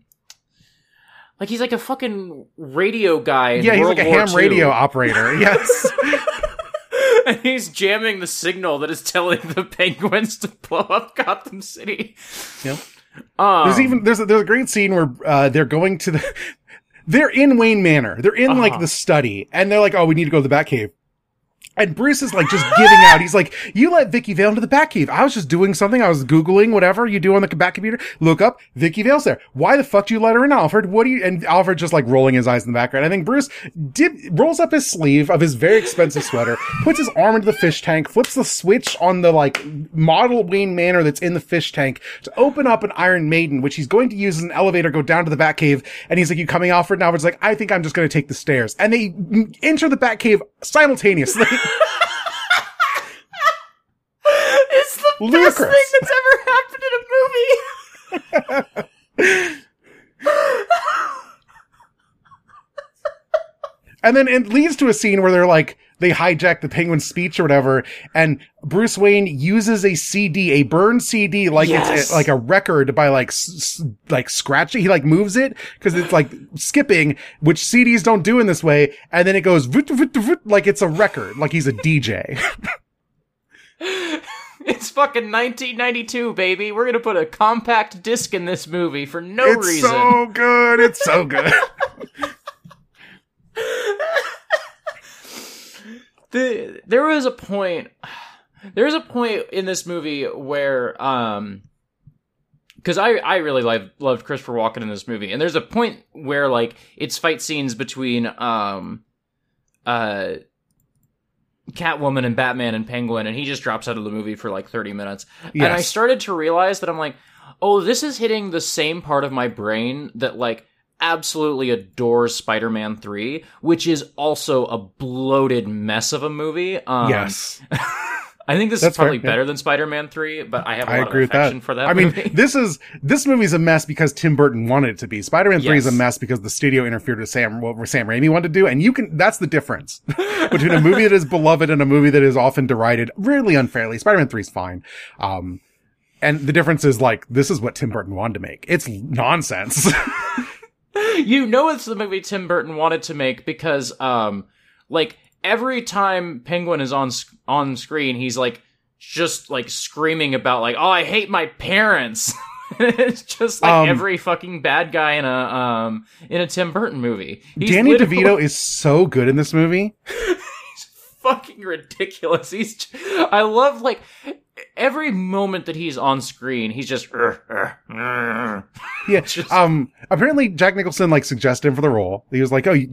like he's like a fucking radio guy. in Yeah, he's World like a War ham II. radio operator. Yes. and he's jamming the signal that is telling the penguins to blow up Gotham City. Yep. Um, There's even there's a, there's a great scene where uh, they're going to the they're in Wayne Manor. They're in like Uh-huh. the study, and they're like, "Oh, we need to go to the Batcave." And Bruce is like just giving out. He's like, "You let Vicky Vale into the Batcave. I was just doing something. I was googling whatever you do on the back computer. Look up Vicky Vale's there. Why the fuck do you let her in, Alfred? What do you?" And Alfred just like rolling his eyes in the background. I think Bruce dip, rolls up his sleeve of his very expensive sweater, puts his arm into the fish tank, flips the switch on the like model Wayne Manor that's in the fish tank to open up an Iron Maiden, which he's going to use as an elevator, go down to the Batcave. And he's like, "You coming, Alfred?" And Alfred's like, "I think I'm just going to take the stairs." And they enter the Batcave simultaneously. It's the best thing that's ever happened in a movie. And then it leads to a scene where they're like, they hijack the penguin speech or whatever, and Bruce Wayne uses a CD, a burned CD, like Yes. it's a, like a record by like s- s- like scratching. He like moves it because it's like skipping, which CDs don't do in this way, and then it goes voot, voot, voot, like it's a record, like he's a DJ. It's fucking 1992, baby. We're gonna put a compact disc in this movie for no it's reason. It's so good. It's so good. the there was a point there was a point in this movie where um because I, I really loved, loved Christopher Walken in this movie, and there's a point where like it's fight scenes between um uh Catwoman and Batman and Penguin, and he just drops out of the movie for like 30 minutes. And I started to realize that I'm like, oh, this is hitting the same part of my brain that like absolutely adores Spider-Man 3, which is also a bloated mess of a movie. Um, yes. I think this That's is probably fair, yeah. better than Spider-Man 3, but I have a I lot agree of with that. affection for that I mean, this is this movie's a mess because Tim Burton wanted it to be. Spider-Man Three is a mess because the studio interfered with Sam what Sam Raimi wanted to do, and you can that's the difference between a movie that is beloved and a movie that is often derided, really unfairly. Spider-Man Three is fine, um, and the difference is like this is what Tim Burton wanted to make. It's nonsense. you know it's the movie Tim Burton wanted to make because um like every time Penguin is on sc- on screen he's like just like screaming about like oh I hate my parents. it's just like Um, every fucking bad guy in a um in a Tim Burton movie. He's Danny literally DeVito is so good in this movie. He's fucking ridiculous. He's I love like every moment that he's on screen he's just. Yeah. Um. Apparently, Jack Nicholson like suggested him for the role. He was like, "Oh, you,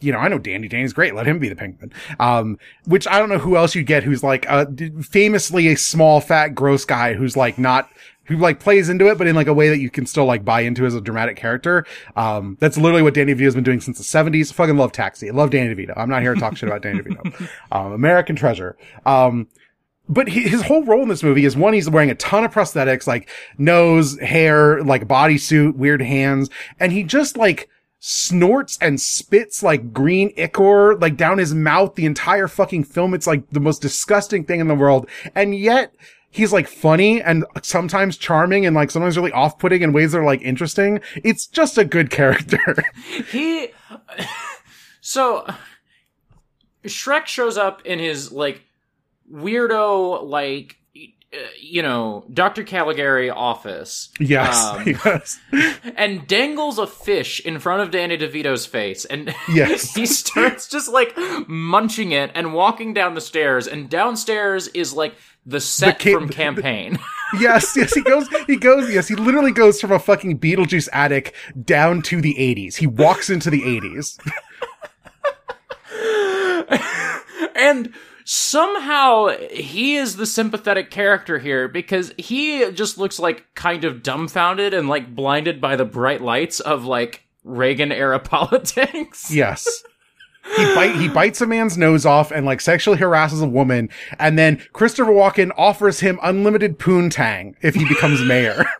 you know, I know Danny. Danny's great. Let him be the Penguin." Um. Which I don't know who else you get who's like uh famously a small, fat, gross guy who's like not who like plays into it, but in like a way that you can still like buy into as a dramatic character. Um. That's literally what Danny DeVito's been doing since the seventies. Fucking love Taxi. I love Danny DeVito. I'm not here to talk shit about Danny DeVito. Um. American Treasure. Um but his whole role in this movie is one, he's wearing a ton of prosthetics, like nose, hair, like bodysuit, weird hands, and he just like snorts and spits like green ichor, like down his mouth the entire fucking film. It's like the most disgusting thing in the world. And yet, He's like funny and sometimes charming and like sometimes really off-putting in ways that are like interesting. It's just a good character. he so Schreck shows up in his like weirdo like uh, you know Dr. Caligari office yes. Um, yes. and dangles a fish in front of Danny DeVito's face and Yes. he starts just like munching it and walking down the stairs and downstairs is like the set ca- from the- campaign yes, yes, he goes, he goes, yes, he literally goes from a fucking Beetlejuice attic down to the 80s. He walks into the 80s. and somehow he is the sympathetic character here because he just looks like kind of dumbfounded and like blinded by the bright lights of like Reagan era politics. Yes. He bite he bites a man's nose off and like sexually harasses a woman, and then Christopher Walken offers him unlimited poontang if he becomes mayor.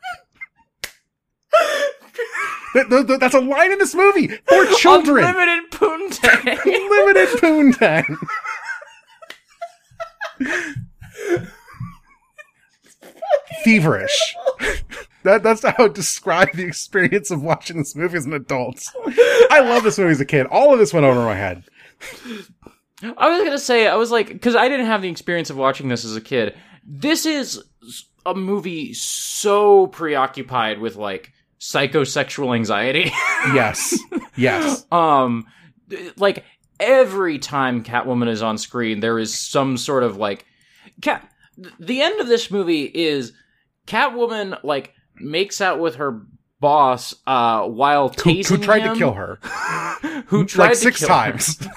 That- that- that's a line in this movie for children. Unlimited poontang. Unlimited poontang. Feverish. That that's how I would describe the experience of watching this movie as an adult. I love this movie as a kid. All of this went over my head. I was gonna say, I was like, because I didn't have the experience of watching this as a kid. This is a movie so preoccupied with like psychosexual anxiety. Yes. Yes. um, like every time Catwoman is on screen, there is some sort of like cat. The end of this movie is Catwoman like makes out with her boss uh while Who, tasing who tried him, to kill her who tried like to six kill her. times.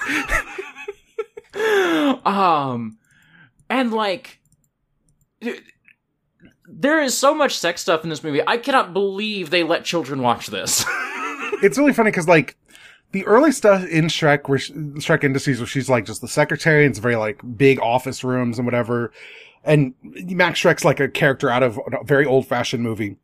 um and like there is so much sex stuff in this movie i cannot believe they let children watch this it's really funny because like the early stuff in Schreck, where sh- Schreck Industries, where she's like just the secretary, and it's very like big office rooms and whatever. And Max Schreck's like a character out of a very old fashioned movie.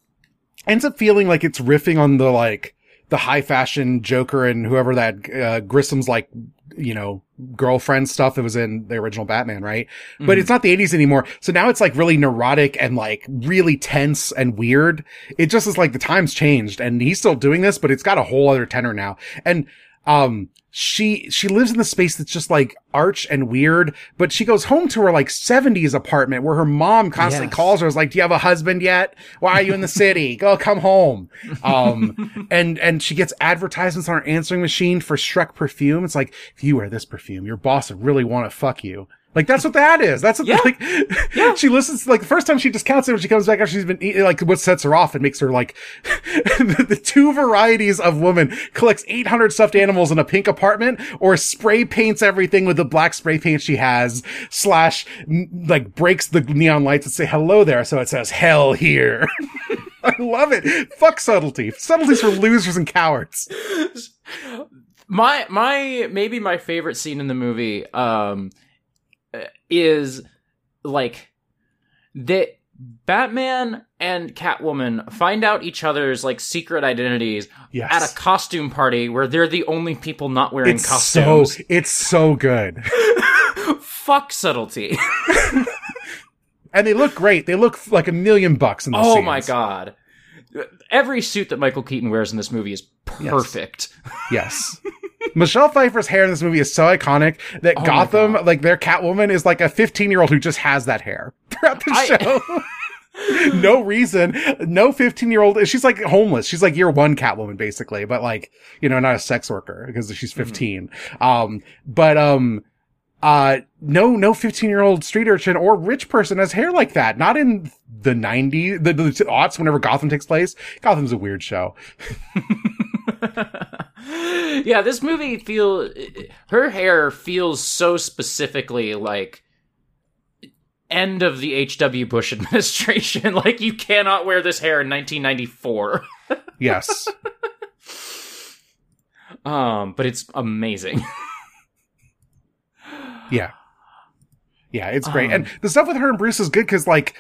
Ends up feeling like it's riffing on the like the high fashion Joker and whoever that uh, Grissom's like, you know, girlfriend stuff that was in the original Batman, right? But Mhm. it's not the 80s anymore. So now it's like really neurotic and like really tense and weird. It just is like the times changed and he's still doing this, but it's got a whole other tenor now. And, um, she, she lives in the space that's just like arch and weird, but she goes home to her like 70s apartment where her mom constantly Yes. calls her, is like, do you have a husband yet? Why are you in the city? Go come home. Um, and, and she gets advertisements on her answering machine for Schreck perfume. It's like, if you wear this perfume, your boss would really want to fuck you. Like that's what that is. That's what Yeah. like she listens like the first time she discounts it when she comes back after she's been eating like what sets her off and makes her like the, the two varieties of woman collects 800 stuffed animals in a pink apartment or spray paints everything with the black spray paint she has slash n- like breaks the neon lights and say hello there so it says hell here. I love it. Fuck subtlety. Subtlety's for losers and cowards. my my maybe my favorite scene in the movie um is like that Batman and Catwoman find out each other's like secret identities Yes. at a costume party where they're the only people not wearing it's costumes. so it's so good. Fuck subtlety. And they look great. They look like a million bucks in the oh scenes. my god. Every suit that Michael Keaton wears in this movie is perfect. Yes. Michelle Pfeiffer's hair in this movie is so iconic that Oh Gotham, like their Catwoman, is like a 15 year old who just has that hair throughout the I- show. no reason. No 15 year old. She's like homeless. She's like year one Catwoman, basically, but like, you know, not a sex worker because she's Mm-hmm. 15. Um, but, um, uh, no, no 15 year old street urchin or rich person has hair like that. Not in the 90s, the, the aughts, whenever Gotham takes place. Gotham's a weird show. yeah, this movie feel her hair feels so specifically like end of the H.W. Bush administration. like you cannot wear this hair in 1994. Yes. Um, but it's amazing. Yeah. Yeah, it's great. Um, and the stuff with her and Bruce is good because like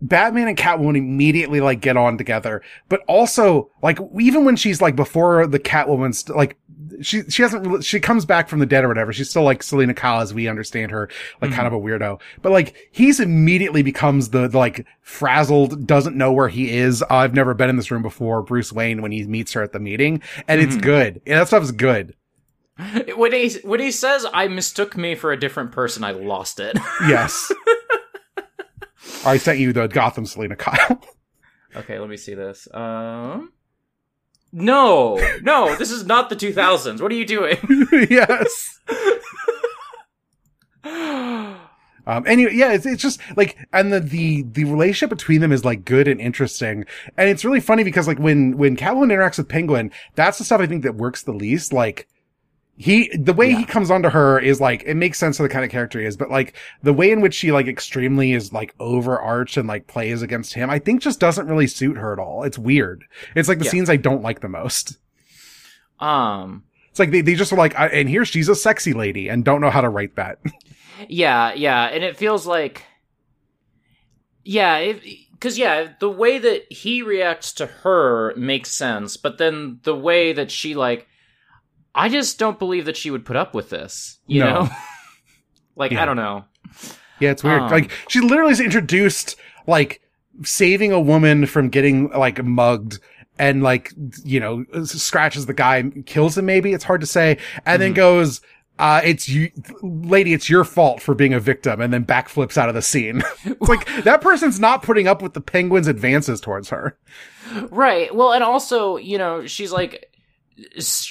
Batman and Catwoman immediately like get on together, but also like even when she's like before the Catwoman's st- like she, she hasn't, really- she comes back from the dead or whatever. She's still like Selina Kyle as we understand her, like kind mm-hmm. of a weirdo, but like he's immediately becomes the, the like frazzled, doesn't know where he is. I've never been in this room before. Bruce Wayne when he meets her at the meeting and it's mm-hmm. good. Yeah, that stuff's good. when he when he says I mistook me for a different person, I lost it. Yes. I sent you the Gotham Selina Kyle. okay, let me see this. Um No, no, this is not the 2000s. What are you doing? yes. Um, anyway, yeah, it's, it's just like, and the, the, the relationship between them is like good and interesting. And it's really funny because like when, when Catwoman interacts with Penguin, that's the stuff I think that works the least. Like, he, the way he comes onto her is like, it makes sense for the kind of character he is, but like the way in which she like extremely is like overarched and like plays against him, I think just doesn't really suit her at all. It's weird. It's like the Yeah. scenes I don't like the most. um It's like they, they just are like, I, and here she's a sexy lady and don't know how to write that. Yeah, yeah, and it feels like yeah, because yeah, the way that he reacts to her makes sense, but then the way that she like, I just don't believe that she would put up with this. You No. know, like Yeah. I don't know. Yeah, it's weird. Um, like she literally is introduced like saving a woman from getting like mugged and like you know scratches the guy, kills him maybe, it's hard to say, and then goes uh, it's you, lady, it's your fault for being a victim, and then backflips out of the scene. it's like, that person's not putting up with the penguin's advances towards her. Right. Well, and also, you know, she's like s-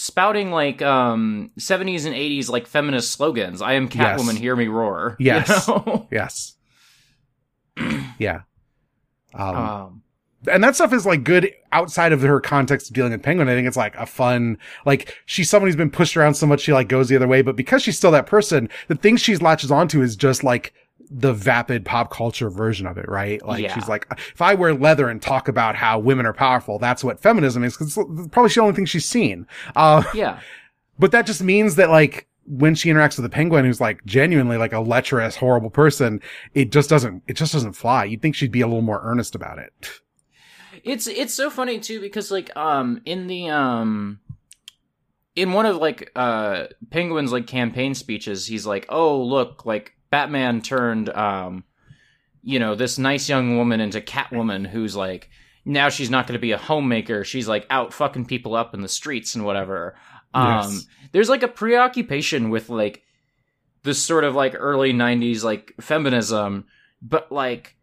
spouting like um 70s and 80s like feminist slogans. I am Catwoman, Yes. hear me roar. you Yes. know? Yes. yeah. Um, um and that stuff is like good outside of her context of dealing with penguin i think it's like a fun like she's someone who's been pushed around so much she like goes the other way but because she's still that person the thing she latches onto is just like the vapid pop culture version of it right like Yeah. she's like if i wear leather and talk about how women are powerful that's what feminism is because it's probably the only thing she's seen uh yeah. but that just means that like when she interacts with the penguin who's like genuinely like a lecherous horrible person it just doesn't it just doesn't fly you'd think she'd be a little more earnest about it It's it's so funny too because like um in the um in one of like uh Penguin's like campaign speeches, he's like, "Oh look, like Batman turned um you know this nice young woman into Catwoman, who's like now she's not going to be a homemaker. She's like out fucking people up in the streets and whatever." Um, Yes. there's like a preoccupation with like this sort of like early 90s like feminism but like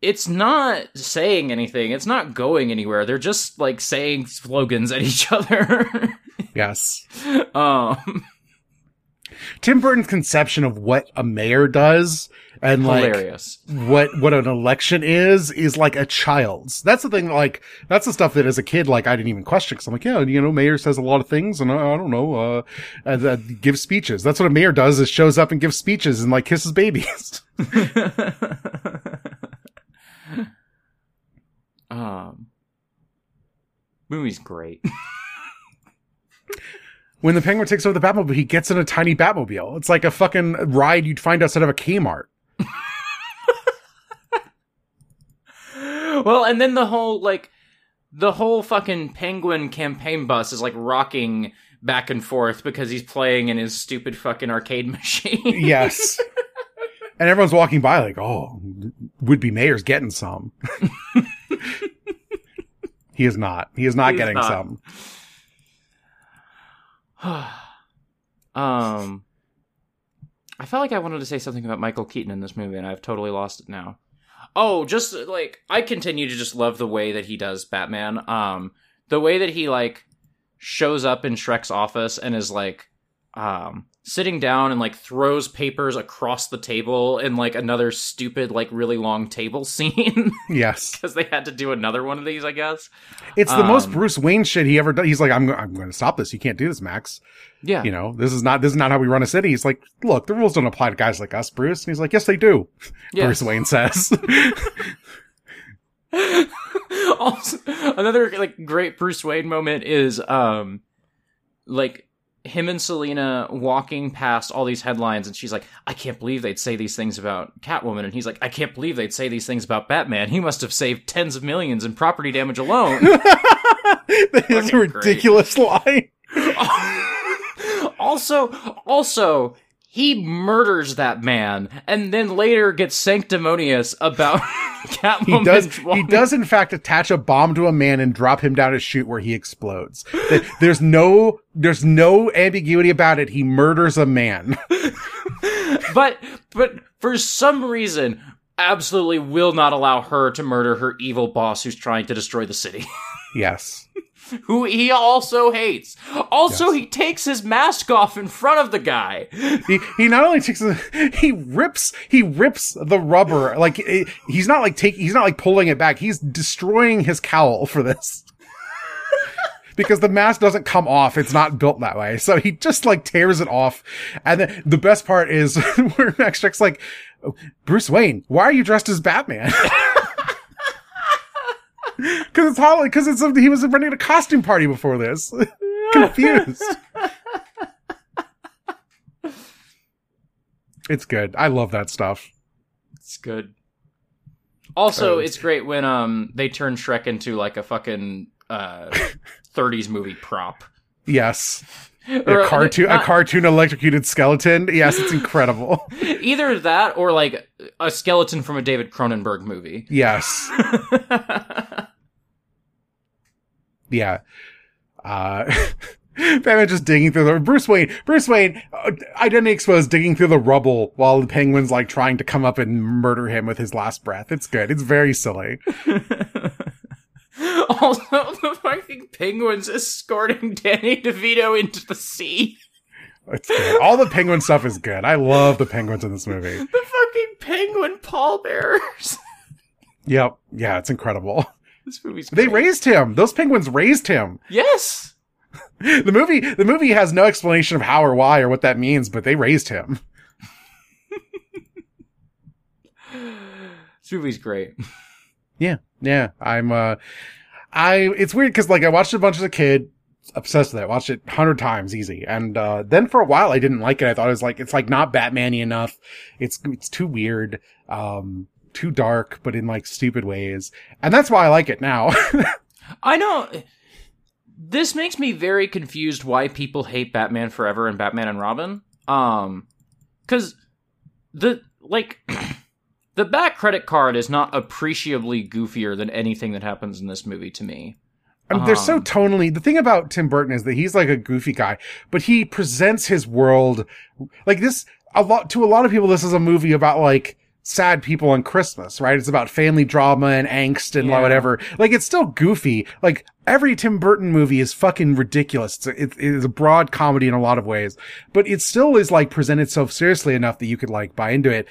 it's not saying anything it's not going anywhere they're just like saying slogans at each other Yes. um Tim Burton's conception of what a mayor does and like what what an election is is like a child's. That's the thing. Like that's the stuff that as a kid, like I didn't even question. Cause I'm like, yeah, you know, mayor says a lot of things, and I, I don't know, uh, and, uh, gives speeches. That's what a mayor does: is shows up and gives speeches and like kisses babies. um movie's great when the penguin takes over the Batmobile, he gets in a tiny Batmobile. It's like a fucking ride you'd find outside of a Kmart. well and then the whole like the whole fucking penguin campaign bus is like rocking back and forth because he's playing in his stupid fucking arcade machine Yes. and everyone's walking by like, oh, would be mayor's getting some. he is not. He is not He's getting not. some. um I felt like I wanted to say something about Michael Keaton in this movie and I've totally lost it now. Oh, just like I continue to just love the way that he does Batman. Um the way that he like shows up in Schreck's office and is like um sitting down and like throws papers across the table in like another stupid like really long table scene Yes. because they had to do another one of these, I guess. It's the most Um, Bruce Wayne shit he ever done. He's like, I'm, I'm going to stop this. You can't do this, Max. Yeah. You know, this is not, this is not how we run a city. He's like, look, the rules don't apply to guys like us, Bruce. And he's like, yes, they do. Yes. Bruce Wayne says. also, another like great Bruce Wayne moment is um like him and Selina walking past all these headlines and she's like, I can't believe they'd say these things about Catwoman and he's like, I can't believe they'd say these things about Batman. He must have saved tens of millions in property damage alone. that is a Fucking great. ridiculous line. also, also, he murders that man and then later gets sanctimonious about Catwoman. He does. He does, in fact, attach a bomb to a man and drop him down a chute where he explodes. There's no, there's no ambiguity about it. He murders a man. but but for some reason absolutely will not allow her to murder her evil boss who's trying to destroy the city yes. Who he also hates also Yes. he takes his mask off in front of the guy He, he not only takes, the, he rips, he rips the rubber. Like it, he's not like taking he's not like pulling it back. He's destroying his cowl for this. because the mask doesn't come off. It's not built that way. So he just like tears it off. And then the best part is where Max Schreck's like, Bruce Wayne, why are you dressed as Batman? Cause it's Holly, cause it's, he was running a costume party before this. Confused. It's good. I love that stuff. it's good also Oh. it's great when um they turn schreck into like a fucking uh 30s movie prop Yes. Or, A cartoon, not- a cartoon electrocuted skeleton. Yes, it's incredible. either that or like a skeleton from a david cronenberg movie Yes. Yeah. Uh, Batman just digging through the Bruce Wayne. Bruce Wayne, uh, identity exposed, digging through the rubble while the Penguin's like trying to come up and murder him with his last breath. It's good. It's very silly. Also, the fucking penguins escorting Danny DeVito into the sea. It's good. All the Penguin stuff is good. I love the Penguins in this movie. The fucking penguin pallbearers. Yep. Yeah, it's incredible. This movie's They raised him. Those penguins raised him. Yes. The movie, the movie has no explanation of how or why or what that means, but they raised him. This movie's great. Yeah, yeah. I'm. uh I. It's weird because like I watched it a bunch as a kid, obsessed with it. Watched it hundred times easy, and uh then for a while I didn't like it. I thought it was like it's like not Batman-y enough. It's it's too weird. Um, too dark, but in like stupid ways. And that's why I like it now. I know. This makes me very confused why people hate Batman Forever and Batman and Robin. Um, because the like the back credit card is not appreciably goofier than anything that happens in this movie to me. I mean, they're so Um, tonally. The thing about Tim Burton is that he's like a goofy guy, but he presents his world like this. A lot to a lot of people, this is a movie about like sad people on Christmas, right? It's about family drama and angst and Yeah. whatever. Like it's still goofy. Like every Tim Burton movie is fucking ridiculous. It's a, it, it is a broad comedy in a lot of ways, but it still is like presented so seriously enough that you could like buy into it.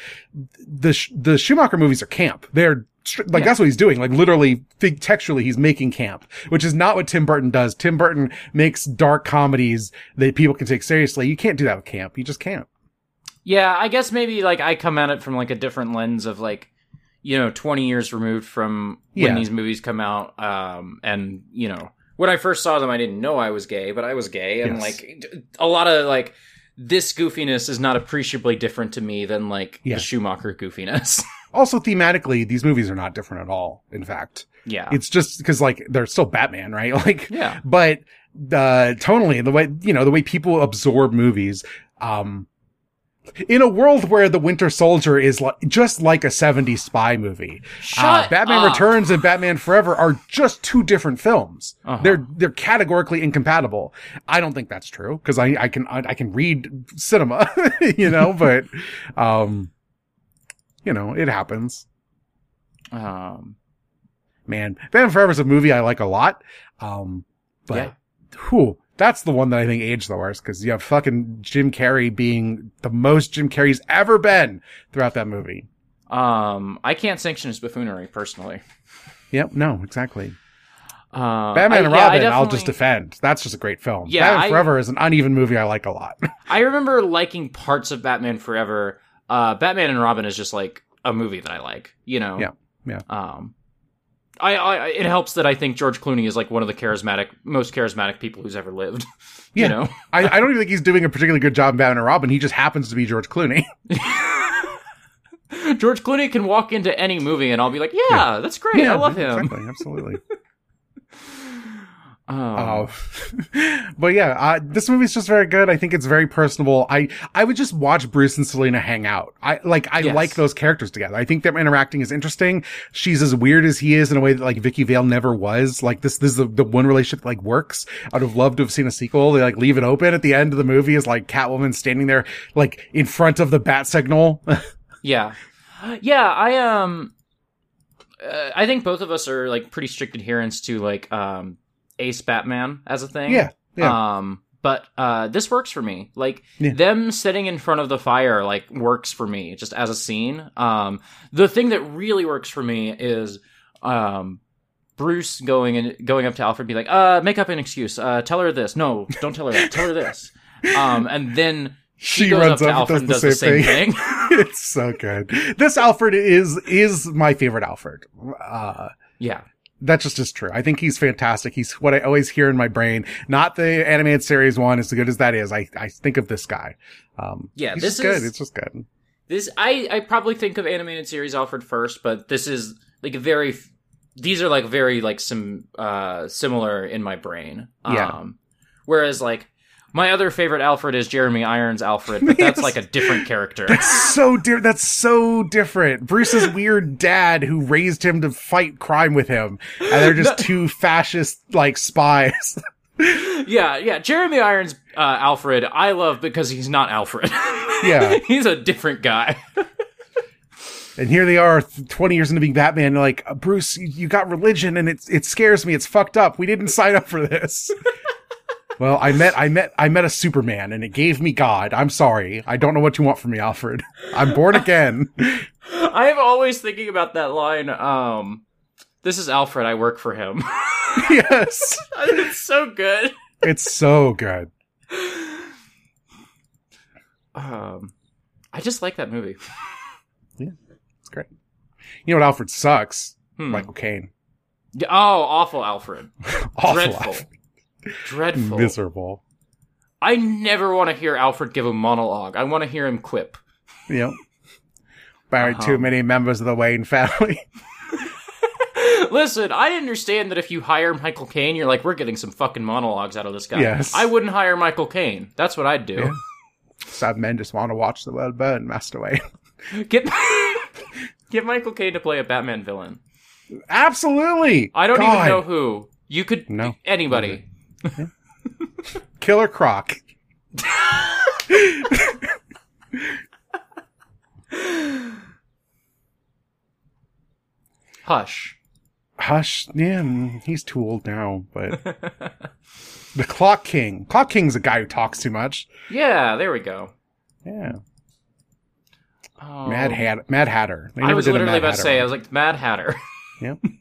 The the Schumacher movies are camp. They're like Yeah. that's what he's doing. Like literally, textually, he's making camp, which is not what Tim Burton does. Tim Burton makes dark comedies that people can take seriously. You can't do that with camp. You just can't. Yeah, I guess maybe like I come at it from like a different lens of like, you know, 20 years removed from when Yeah. these movies come out. Um, and you know, when I first saw them, I didn't know I was gay, but I was gay, and Yes. like a lot of like this goofiness is not appreciably different to me than like Yeah. the Schumacher goofiness. Also, thematically, these movies are not different at all. In fact, yeah, it's just because like they're still Batman, right? Like, yeah, but uh tonally the way you know the way people absorb movies um in a world where the winter soldier is like just like a 70s spy movie uh, batman up. returns and batman forever are just two different films Uh-huh. they're they're categorically incompatible i don't think that's true because i i can I, I can read cinema you know but um you know it happens Um, man batman forever is a movie i like a lot um but Yeah. whew, that's the one that I think aged the worst because you have fucking Jim Carrey being the most Jim Carrey's ever been throughout that movie. um, I can't sanction his buffoonery personally. Yep, no, exactly. Uh, Batman I- and yeah, Robin, I'll just defend. That's just a great film. Yeah, Batman I- Forever is an uneven movie I like a lot. I remember liking parts of Batman Forever. Uh, Batman and Robin is just like a movie that I like, you know. Yeah, yeah. Um, I, I it helps that I think George Clooney is like one of the charismatic, most charismatic people who's ever lived. Yeah. You know. I, I don't even think he's doing a particularly good job in Batman and Robin. He just happens to be George Clooney. George Clooney can walk into any movie and I'll be like, yeah, that's great. I love him. Exactly, absolutely. Um, Oh, but yeah, uh, this movie's just very good. I think it's very personable. I, I would just watch Bruce and Selina hang out. I like, I Yes. like those characters together. I think them interacting is interesting. She's as weird as he is in a way that like Vicky Vale never was. Like this, this is the, the one relationship that, like works. I'd have loved to have seen a sequel. They like leave it open at the end of the movie is like Catwoman standing there like in front of the bat signal. Yeah. Yeah, I um uh, I think both of us are like pretty strict adherents to like um Ace Batman as a thing. yeah. Yeah. Um but uh this works for me. Like Yeah. them sitting in front of the fire like works for me just as a scene. Um the thing that really works for me is um Bruce going and going up to Alfred and be like, uh, make up an excuse. Uh, tell her this. No, don't tell her that. tell her this. Um, and then she, She runs up to up and Alfred does and does the same same thing. it's so good. This Alfred is, is my favorite Alfred. Uh, yeah. That just is true. I think he's fantastic. He's what I always hear in my brain. Not the animated series one, as good as that is. I, I think of this guy. Um, Yeah, he's this just good. is- It's just good. This I I probably think of animated series Alfred first, but this is like a very these are like very like some uh similar in my brain. Yeah. Um whereas like my other favorite Alfred is Jeremy Irons Alfred, but that's Yes. like a different character. That's So dear. That's so different. Bruce's weird dad who raised him to fight crime with him, and they're just two fascist like spies. yeah, yeah. Jeremy Irons uh Alfred I love because he's not Alfred. Yeah. he's a different guy. And here they are, 20 years into being Batman. Like, Bruce, you, you got religion and it, it scares me. It's fucked up. We didn't sign up for this. Well, I met, I met, I met a Superman and it gave me God. I'm sorry. I don't know what you want from me, Alfred. I'm born again. I am always thinking about that line um this is Alfred, I work for him. yes. it's so good. It's so good. Um I just like that movie. Yeah, it's great. You know what Alfred sucks? Hmm. Michael Caine. Oh, awful Alfred. Awful. Dreadful. Alfred. Dreadful. Miserable. I never want to hear Alfred give a monologue. I want to hear him quip. Yep. by Uh-huh. too many members of the Wayne family. Listen, I understand that if you hire Michael Caine, you're like, we're getting some fucking monologues out of this guy. Yes. I wouldn't hire Michael Caine. That's what I'd do. Yeah. Sad men just want to watch the world burn, Master Wayne. Get get Michael Caine to play a Batman villain. Absolutely. I don't God. even know who. You could No. anybody. Killer Croc. Hush. Hush. Yeah, mm, he's too old now, but the Clock King. Clock King's a guy who talks too much. Yeah, there we go. Yeah. Oh, Mad Hat. Mad Hatter. They I was literally about to say, I was like, Mad Hatter. Yep.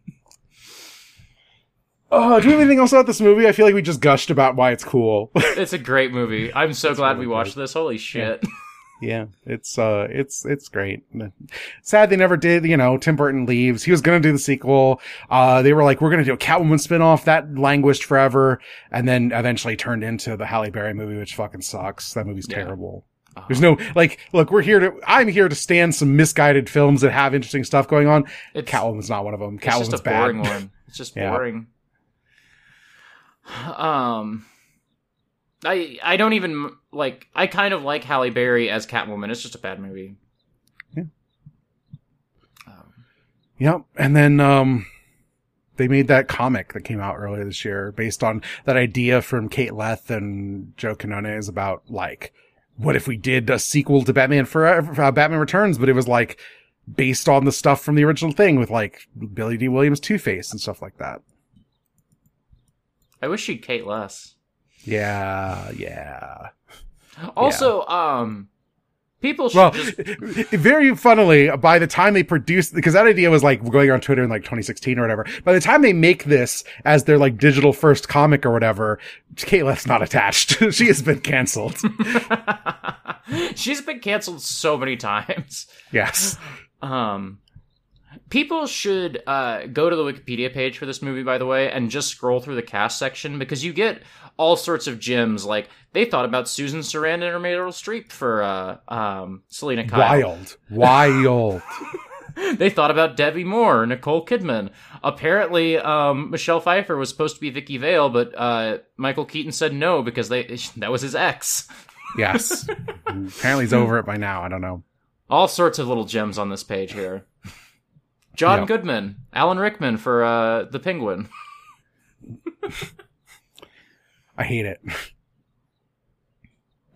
Oh, do we have anything else about this movie? I feel like we just gushed about why it's cool. it's a great movie. I'm so glad really we watched this. Holy shit. yeah, it's uh, it's it's great. Sad they never did. You know, Tim Burton leaves. He was gonna do the sequel. Uh, they were like, we're gonna do a Catwoman spinoff. That languished forever, and then eventually turned into the Halle Berry movie, which fucking sucks. That movie's Yeah. terrible. Uh-huh. There's no like, look, we're here to. I'm here to stand some misguided films that have interesting stuff going on. It's, Catwoman's not one of them. it's just Catwoman's a boring bad. one. It's just Yeah. boring. Um, I I don't even like. I kind of like Halle Berry as Catwoman. It's just a bad movie. Yeah. Um, Yep. And then, um, they made that comic that came out earlier this year based on that idea from Kate Leth and Joe Quinones about like, what if we did a sequel to Batman Forever, uh, Batman Returns, but it was like based on the stuff from the original thing with like Billy Dee Williams Two-Face and stuff like that. I wish she'd Kate Leth. Yeah. Yeah. Also, um, people should Well, just very funnily, by the time they produced, because that idea was like going on Twitter in like 2016 or whatever. By the time they make this as their like digital first comic or whatever, Kate Leth's not attached. she has been canceled. She's been canceled so many times. yes. Um, people should uh, go to the Wikipedia page for this movie, by the way, and just scroll through the cast section because you get all sorts of gems. Like they thought about Susan Sarandon or Meryl Streep for uh, um, Selina Kyle. Wild. Wild. They thought about Demi Moore, Nicole Kidman. Apparently, um, Michelle Pfeiffer was supposed to be Vicky Vale, but uh, Michael Keaton said no because they that was his ex. yes. Apparently he's over it by now. I don't know. All sorts of little gems on this page here. John Yeah. Goodman, Alan Rickman for uh, the Penguin. I hate it.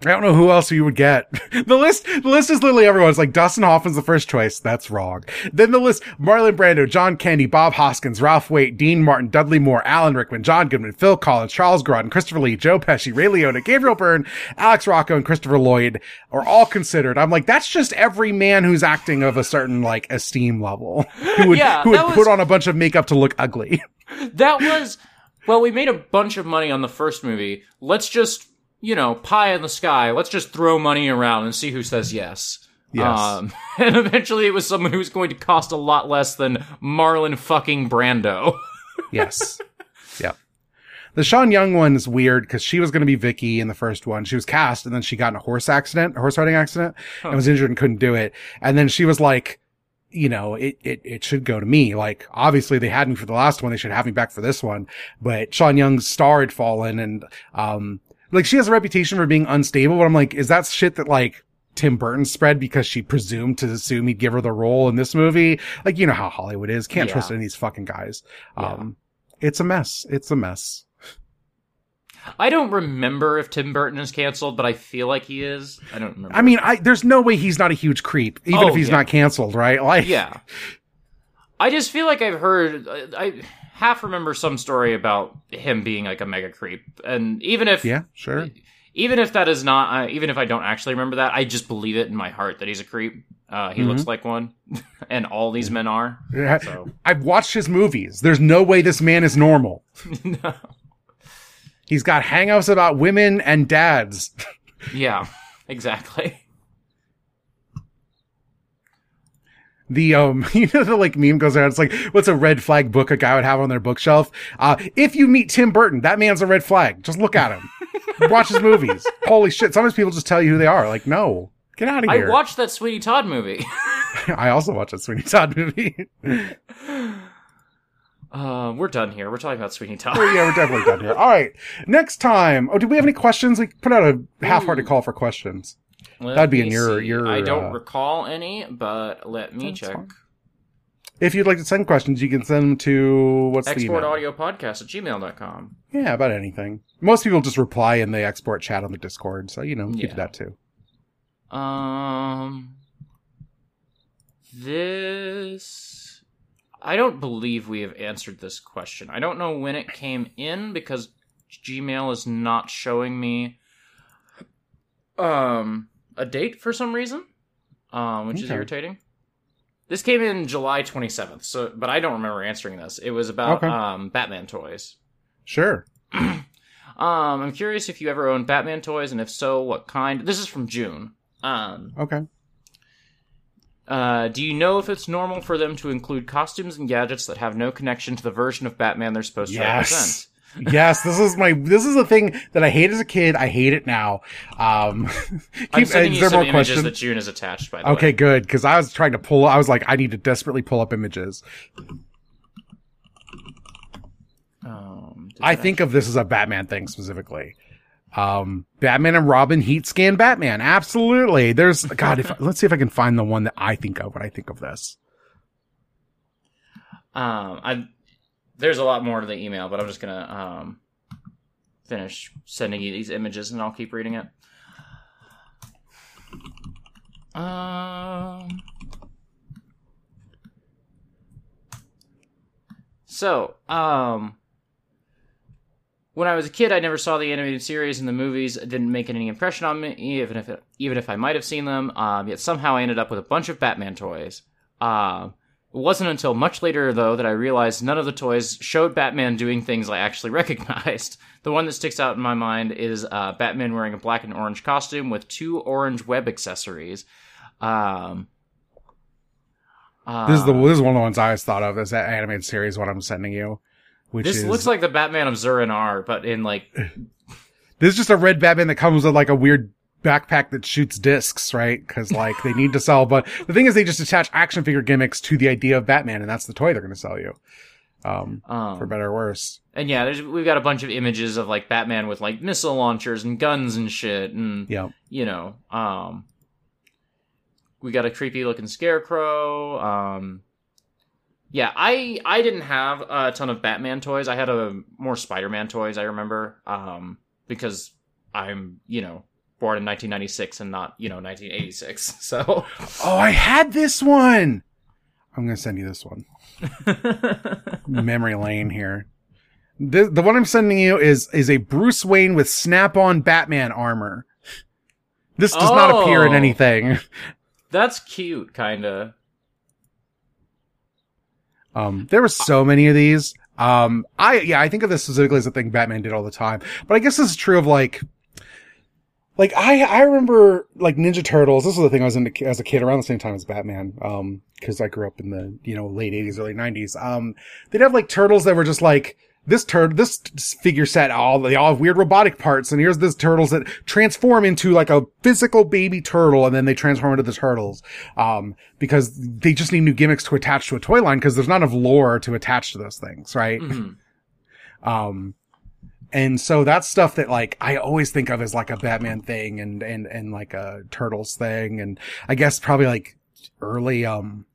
I don't know who else you would get. The list, the list is literally everyone. It's like Dustin Hoffman's the first choice. That's wrong. Then the list, Marlon Brando, John Candy, Bob Hoskins, Ralph Waite, Dean Martin, Dudley Moore, Alan Rickman, John Goodman, Phil Collins, Charles Grodin, Christopher Lee, Joe Pesci, Ray Liotta, Gabriel Byrne, Alex Rocco, and Christopher Lloyd are all considered. I'm like, that's just every man who's acting of a certain like esteem level who would, Yeah, who would was- put on a bunch of makeup to look ugly. That was well, we made a bunch of money on the first movie. Let's just you know pie in the sky. Let's just throw money around and see who says yes. Yes. Um, and eventually, it was someone who was going to cost a lot less than Marlon fucking Brando. Yes. yep. The Sean Young one is weird because she was going to be Vicky in the first one. She was cast and then she got in a horse accident, a horse riding accident and was injured and couldn't do it. And then she was like, you know, it, it, it should go to me. Like, obviously they had me for the last one. They should have me back for this one. But Sean Young's star had fallen and, um, like she has a reputation for being unstable, but I'm like, is that shit that like Tim Burton spread because she presumed to assume he'd give her the role in this movie? Like, you know how Hollywood is. Can't trust any of these fucking guys. Yeah. Um, it's a mess. It's a mess. I don't remember if Tim Burton is canceled, but I feel like he is. I don't remember. I mean, I, there's no way he's not a huge creep, even Oh, if he's yeah. not canceled, right? Like, yeah. I just feel like I've heard. I, I half remember some story about him being like a mega creep, and even if yeah, sure. even if that is not, uh, even if I don't actually remember that, I just believe it in my heart that he's a creep. Uh, he Mm-hmm. looks like one, and all these men are. Yeah. So I've watched his movies. There's no way this man is normal. no. He's got hangouts about women and dads. yeah, exactly. The um, you know, the like meme goes around. It's like, what's a red flag book a guy would have on their bookshelf? Uh, if you meet Tim Burton, that man's a red flag. Just look at him. Watch his movies. Holy shit! Sometimes people just tell you who they are. Like, no, get out of here I watched that Sweeney Todd movie. I also watched that Sweeney Todd movie. Uh, we're done here. We're talking about Sweeney Todd. Oh, yeah, we're definitely done here. All right. Next time. Oh, do we have any questions? We put out a half-hearted call for questions. Let That'd be in your- see. your, I don't uh, recall any, but let me check. fine. If you'd like to send questions, you can send them to what's the Export email? audio podcast at gmail.com. Yeah, about anything. Most people just reply in the export chat on the Discord, so you know, you Yeah. do that too. Um, this. I don't believe we have answered this question. I don't know when it came in because Gmail is not showing me um a date for some reason, um, which is irritating. This came in July 27th, so but I don't remember answering this. It was about Okay. um Batman toys. Sure. Um, I'm curious if you ever owned Batman toys, and if so, what kind. This is from June. Um, Okay. uh, do you know if it's normal for them to include costumes and gadgets that have no connection to the version of Batman they're supposed to Yes. Yes, this is my this is a thing that I hate as a kid. I hate it now. Um, keep, I'm sending is you some images questions? that June has attached. By the Okay, way. good. Because I was trying to pull. I was like, I need to desperately pull up images. Um, I think of this as a Batman thing specifically. Um, Batman and Robin heat scan Batman. Absolutely. There's God. If let's see if I can find the one that I think of when I think of this. Um, I there's a lot more to the email, but I'm just gonna um finish sending you these images, and I'll keep reading it. Um. So, um, when I was a kid, I never saw the animated series and the movies. It didn't make any impression on me, even if it, even if I might have seen them. Um, yet somehow I ended up with a bunch of Batman toys. Um, it wasn't until much later, though, that I realized none of the toys showed Batman doing things I actually recognized. The one that sticks out in my mind is uh, Batman wearing a black and orange costume with two orange web accessories. Um, This is the uh, this is one of the ones I always thought of as that animated series. What I'm sending you, which this is looks like the Batman of Zur-En-Arr, but in like this is just a red Batman that comes with like a weird backpack that shoots discs, right? Because like they need to sell, but the thing is they just attach action figure gimmicks to the idea of Batman, and that's the toy they're going to sell you. Um, um, for better or worse. And yeah, there's we've got a bunch of images of like Batman with like missile launchers and guns and shit, and Yeah. you know, um, we got a creepy looking scarecrow. Um, yeah, I I didn't have a ton of Batman toys. I had a more Spider Man toys. I remember, um, because I'm you know born in 1996 and not you know 1986. So Oh, I had this one. I'm to send you this one. Memory lane here. The the one I'm sending you is is a Bruce Wayne with snap-on Batman armor. This does not appear in Oh. anything. that's cute, kind of. Um, there were so many of these. Um, I, yeah, I think of this specifically as a thing Batman did all the time, but I guess this is true of like, like I, I remember like Ninja Turtles. This was the thing I was into as a kid around the same time as Batman. Um, cause I grew up in the, you know, late eighties, early nineties. Um, they'd have like turtles that were just like, this turd, this figure set, all they all have weird robotic parts, and here's this turtles that transform into like a physical baby turtle, and then they transform into the turtles. Um, because they just need new gimmicks to attach to a toy line because there's not enough lore to attach to those things, right? Mhm. Um, and so that's stuff that like I always think of as like a Batman thing and and and like a Turtles thing, and I guess probably like early um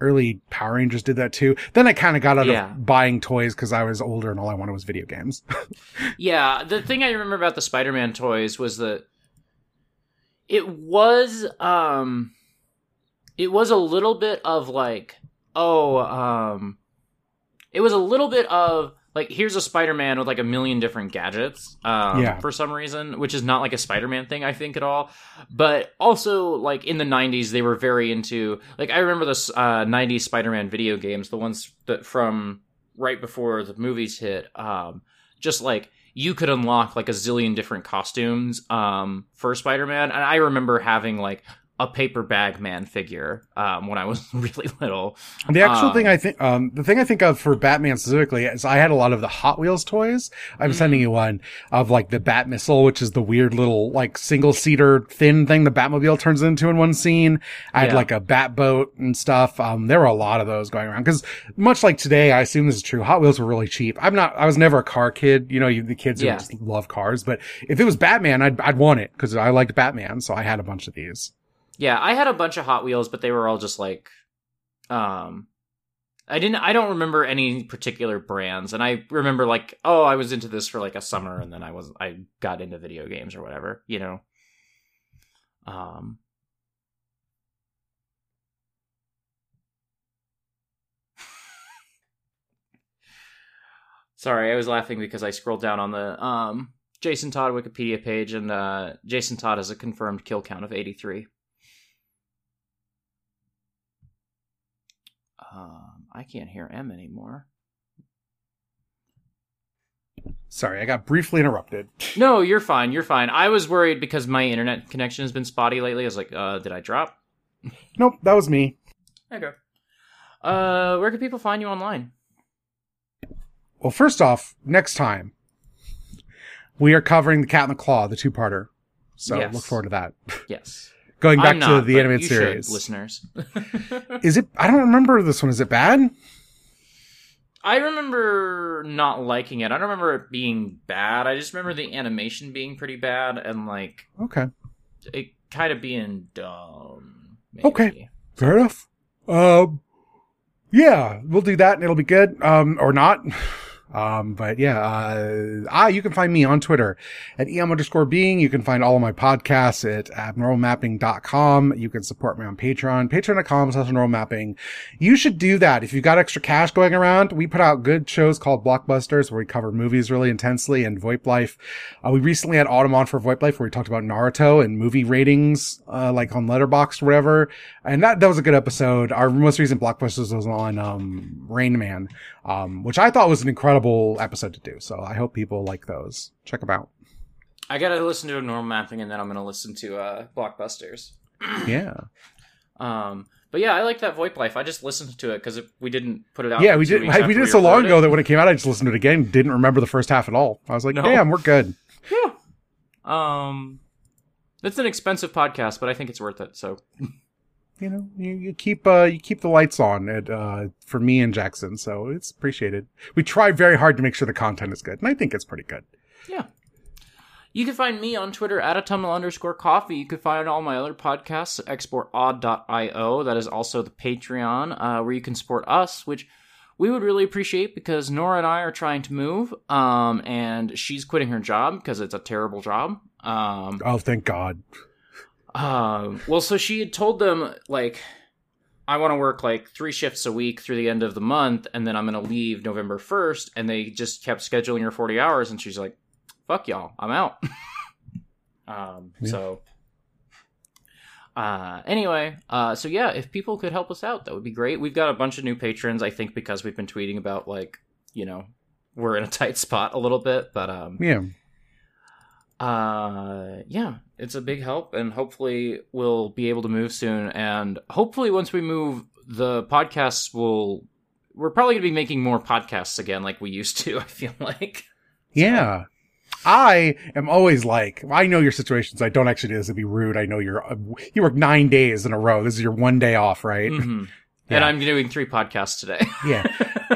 early Power Rangers did that too. Then I kind of got out Yeah. of buying toys because I was older and all I wanted was video games. Yeah, the thing I remember about the Spider-Man toys was that it was um it was a little bit of like oh um it was a little bit of like here's a Spider-Man with like a million different gadgets um Yeah. for some reason, which is not like a Spider-Man thing I think at all. But also like in the 90s they were very into like I remember the uh 90s Spider-Man video games, the ones that from right before the movies hit um just like you could unlock like a zillion different costumes um for Spider-Man and I remember having like a paper bag man figure um, when I was really little. The actual Um, thing I think, um, the thing I think of for Batman specifically is I had a lot of the Hot Wheels toys. I'm Mm-hmm. sending you one of like the Bat Missile, which is the weird little like single seater thin thing the Batmobile turns into in one scene. I had Yeah. like a Bat boat and stuff. Um, there were a lot of those going around because much like today, I assume this is true. Hot Wheels were really cheap. I'm not, I was never a car kid. You know, you, the kids who just love cars, but if it was Batman, I'd, I'd want it because I liked Batman. So I had a bunch of these. Yeah, I had a bunch of Hot Wheels, but they were all just like, um, I didn't. I don't remember any particular brands, and I remember like, oh, I was into this for like a summer, and then I was I got into video games or whatever, you know. Um. Sorry, I was laughing because I scrolled down on the um Jason Todd Wikipedia page, and uh, Jason Todd has a confirmed kill count of 83. Um, I can't hear Em anymore. Sorry, I got briefly interrupted. No, you're fine. You're fine. I was worried because my internet connection has been spotty lately. I was like, uh, did I drop? Nope, that was me. Okay. Uh, where can people find you online? Well, first off, next time we are covering the Cat and the Claw, the two-parter. So Yes. look forward to that. Yes. Going back I'm to the but animated you series. should, listeners. Is it? I don't remember this one. Is it bad? I remember not liking it. I don't remember it being bad. I just remember the animation being pretty bad and like Okay, it kind of being dumb. Maybe. Okay. fair enough. Um, yeah, we'll do that, and it'll be good. Um, or not. Um, but yeah, uh, ah, you can find me on Twitter at em underscore being. You can find all of my podcasts at abnormalmapping.com. You can support me on Patreon, patreon.com slash normalmapping. You should do that. If you've got extra cash going around, we put out good shows called Blockbusters where we cover movies really intensely and VoIP Life. Uh, we recently had Autumn on for VoIP Life where we talked about Naruto and movie ratings, uh, like on Letterboxd or whatever. And that, that was a good episode. Our most recent Blockbusters was on, um, Rain Man, um, which I thought was an incredible episode to do. So I hope people like those. Check them out. I gotta listen to Abnormal Mapping and then I'm gonna listen to uh Blockbusters. Yeah. Um, but yeah, I like that VoIP Life. I just listened to it because we didn't put it out. Yeah, we did. weeks We did it so long ago it. that when it came out, I just listened to it again. Didn't remember the first half at all. I was like, No. damn, we're good. Yeah. Um, it's an expensive podcast, but I think it's worth it. So You know, you, you keep uh you keep the lights on at uh for me and Jackson, so it's appreciated. We try very hard to make sure the content is good, and I think it's pretty good. yeah. You can find me on Twitter at autumnal underscore coffee. You can find all my other podcasts at exportaud.io. That is also the Patreon, uh, where you can support us, which we would really appreciate because Nora and I are trying to move, um, and she's quitting her job because it's a terrible job. Um, Oh, thank God. Um, well, so she had told them like, I want to work like three shifts a week through the end of the month, and then I'm gonna leave November first. And they just kept scheduling her 40 hours, and she's like, "Fuck y'all, I'm out." um, Yeah. so. Uh, anyway, uh, so yeah, if people could help us out, that would be great. We've got a bunch of new patrons, I think, because we've been tweeting about like, you know, we're in a tight spot a little bit, but um, Yeah. uh yeah it's a big help and hopefully we'll be able to move soon and hopefully once we move the podcasts will we're probably going to be making more podcasts again like we used to i feel like Yeah. I am always like, I know your situations. I don't actually do this. It'd be rude. I know you're, uh, you work nine days in a row. This is your one day off, right? Mhm. Yeah. and i'm doing three podcasts today Yeah.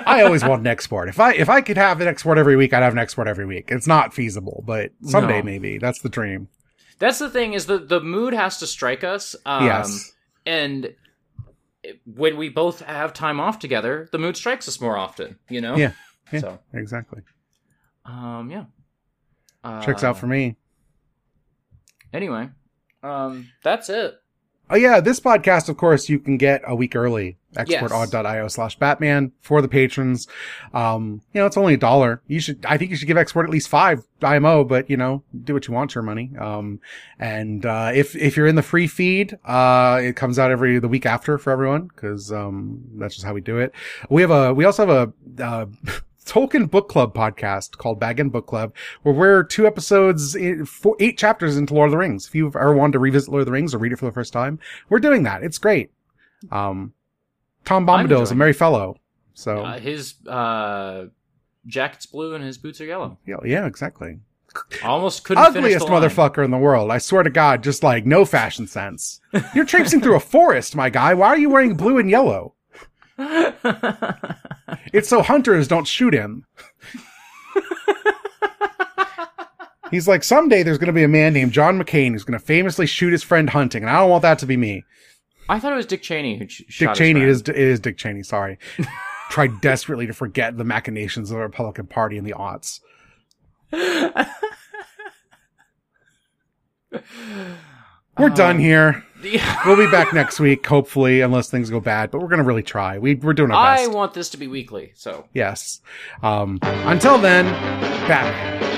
I always want an export. If I, if I could have an export every week, I'd have an export every week. It's not feasible, but someday No. maybe. That's the dream. That's the thing is that the mood has to strike us um yes. and when we both have time off together the mood strikes us more often you know Yeah. Yeah. so Exactly. um yeah Checks out Uh, for me. anyway um that's it Oh yeah, this podcast, of course, you can get a week early. Yes. Exportaud.io slash Batman for the patrons. Um, you know, it's only a dollar. You should, I think you should give Export at least five IMO, but you know, do what you want your money. Um, and, uh, if, if you're in the free feed, uh, it comes out every, the week after for everyone, cause, um, that's just how we do it. We have a, we also have a, uh, Tolkien Book Club podcast called Bag End Book Club, where we're two episodes, four, eight chapters into Lord of the Rings. If you've ever wanted to revisit Lord of the Rings or read it for the first time, we're doing that. It's great. Um, Tom Bombadil is a merry fellow. So, Uh, his uh, jacket's blue and his boots are yellow. yeah, yeah, exactly. Almost couldn't finish Ugliest the line. motherfucker in the world. I swear to God, just like no fashion sense. You're traipsing through a forest, my guy. Why are you wearing blue and yellow? It's so hunters don't shoot him. He's like, someday there's going to be a man named John McCain who's going to famously shoot his friend hunting, and I don't want that to be me. I thought it was Dick Cheney who sh- Dick Cheney friend. is it is Dick Cheney. Sorry, tried desperately to forget the machinations of the Republican Party in the aughts. We're done here. We'll be back next week, hopefully, unless things go bad. But we're gonna really try. We we're doing our I best. want this to be weekly, so yes. Um. Until then, Batman.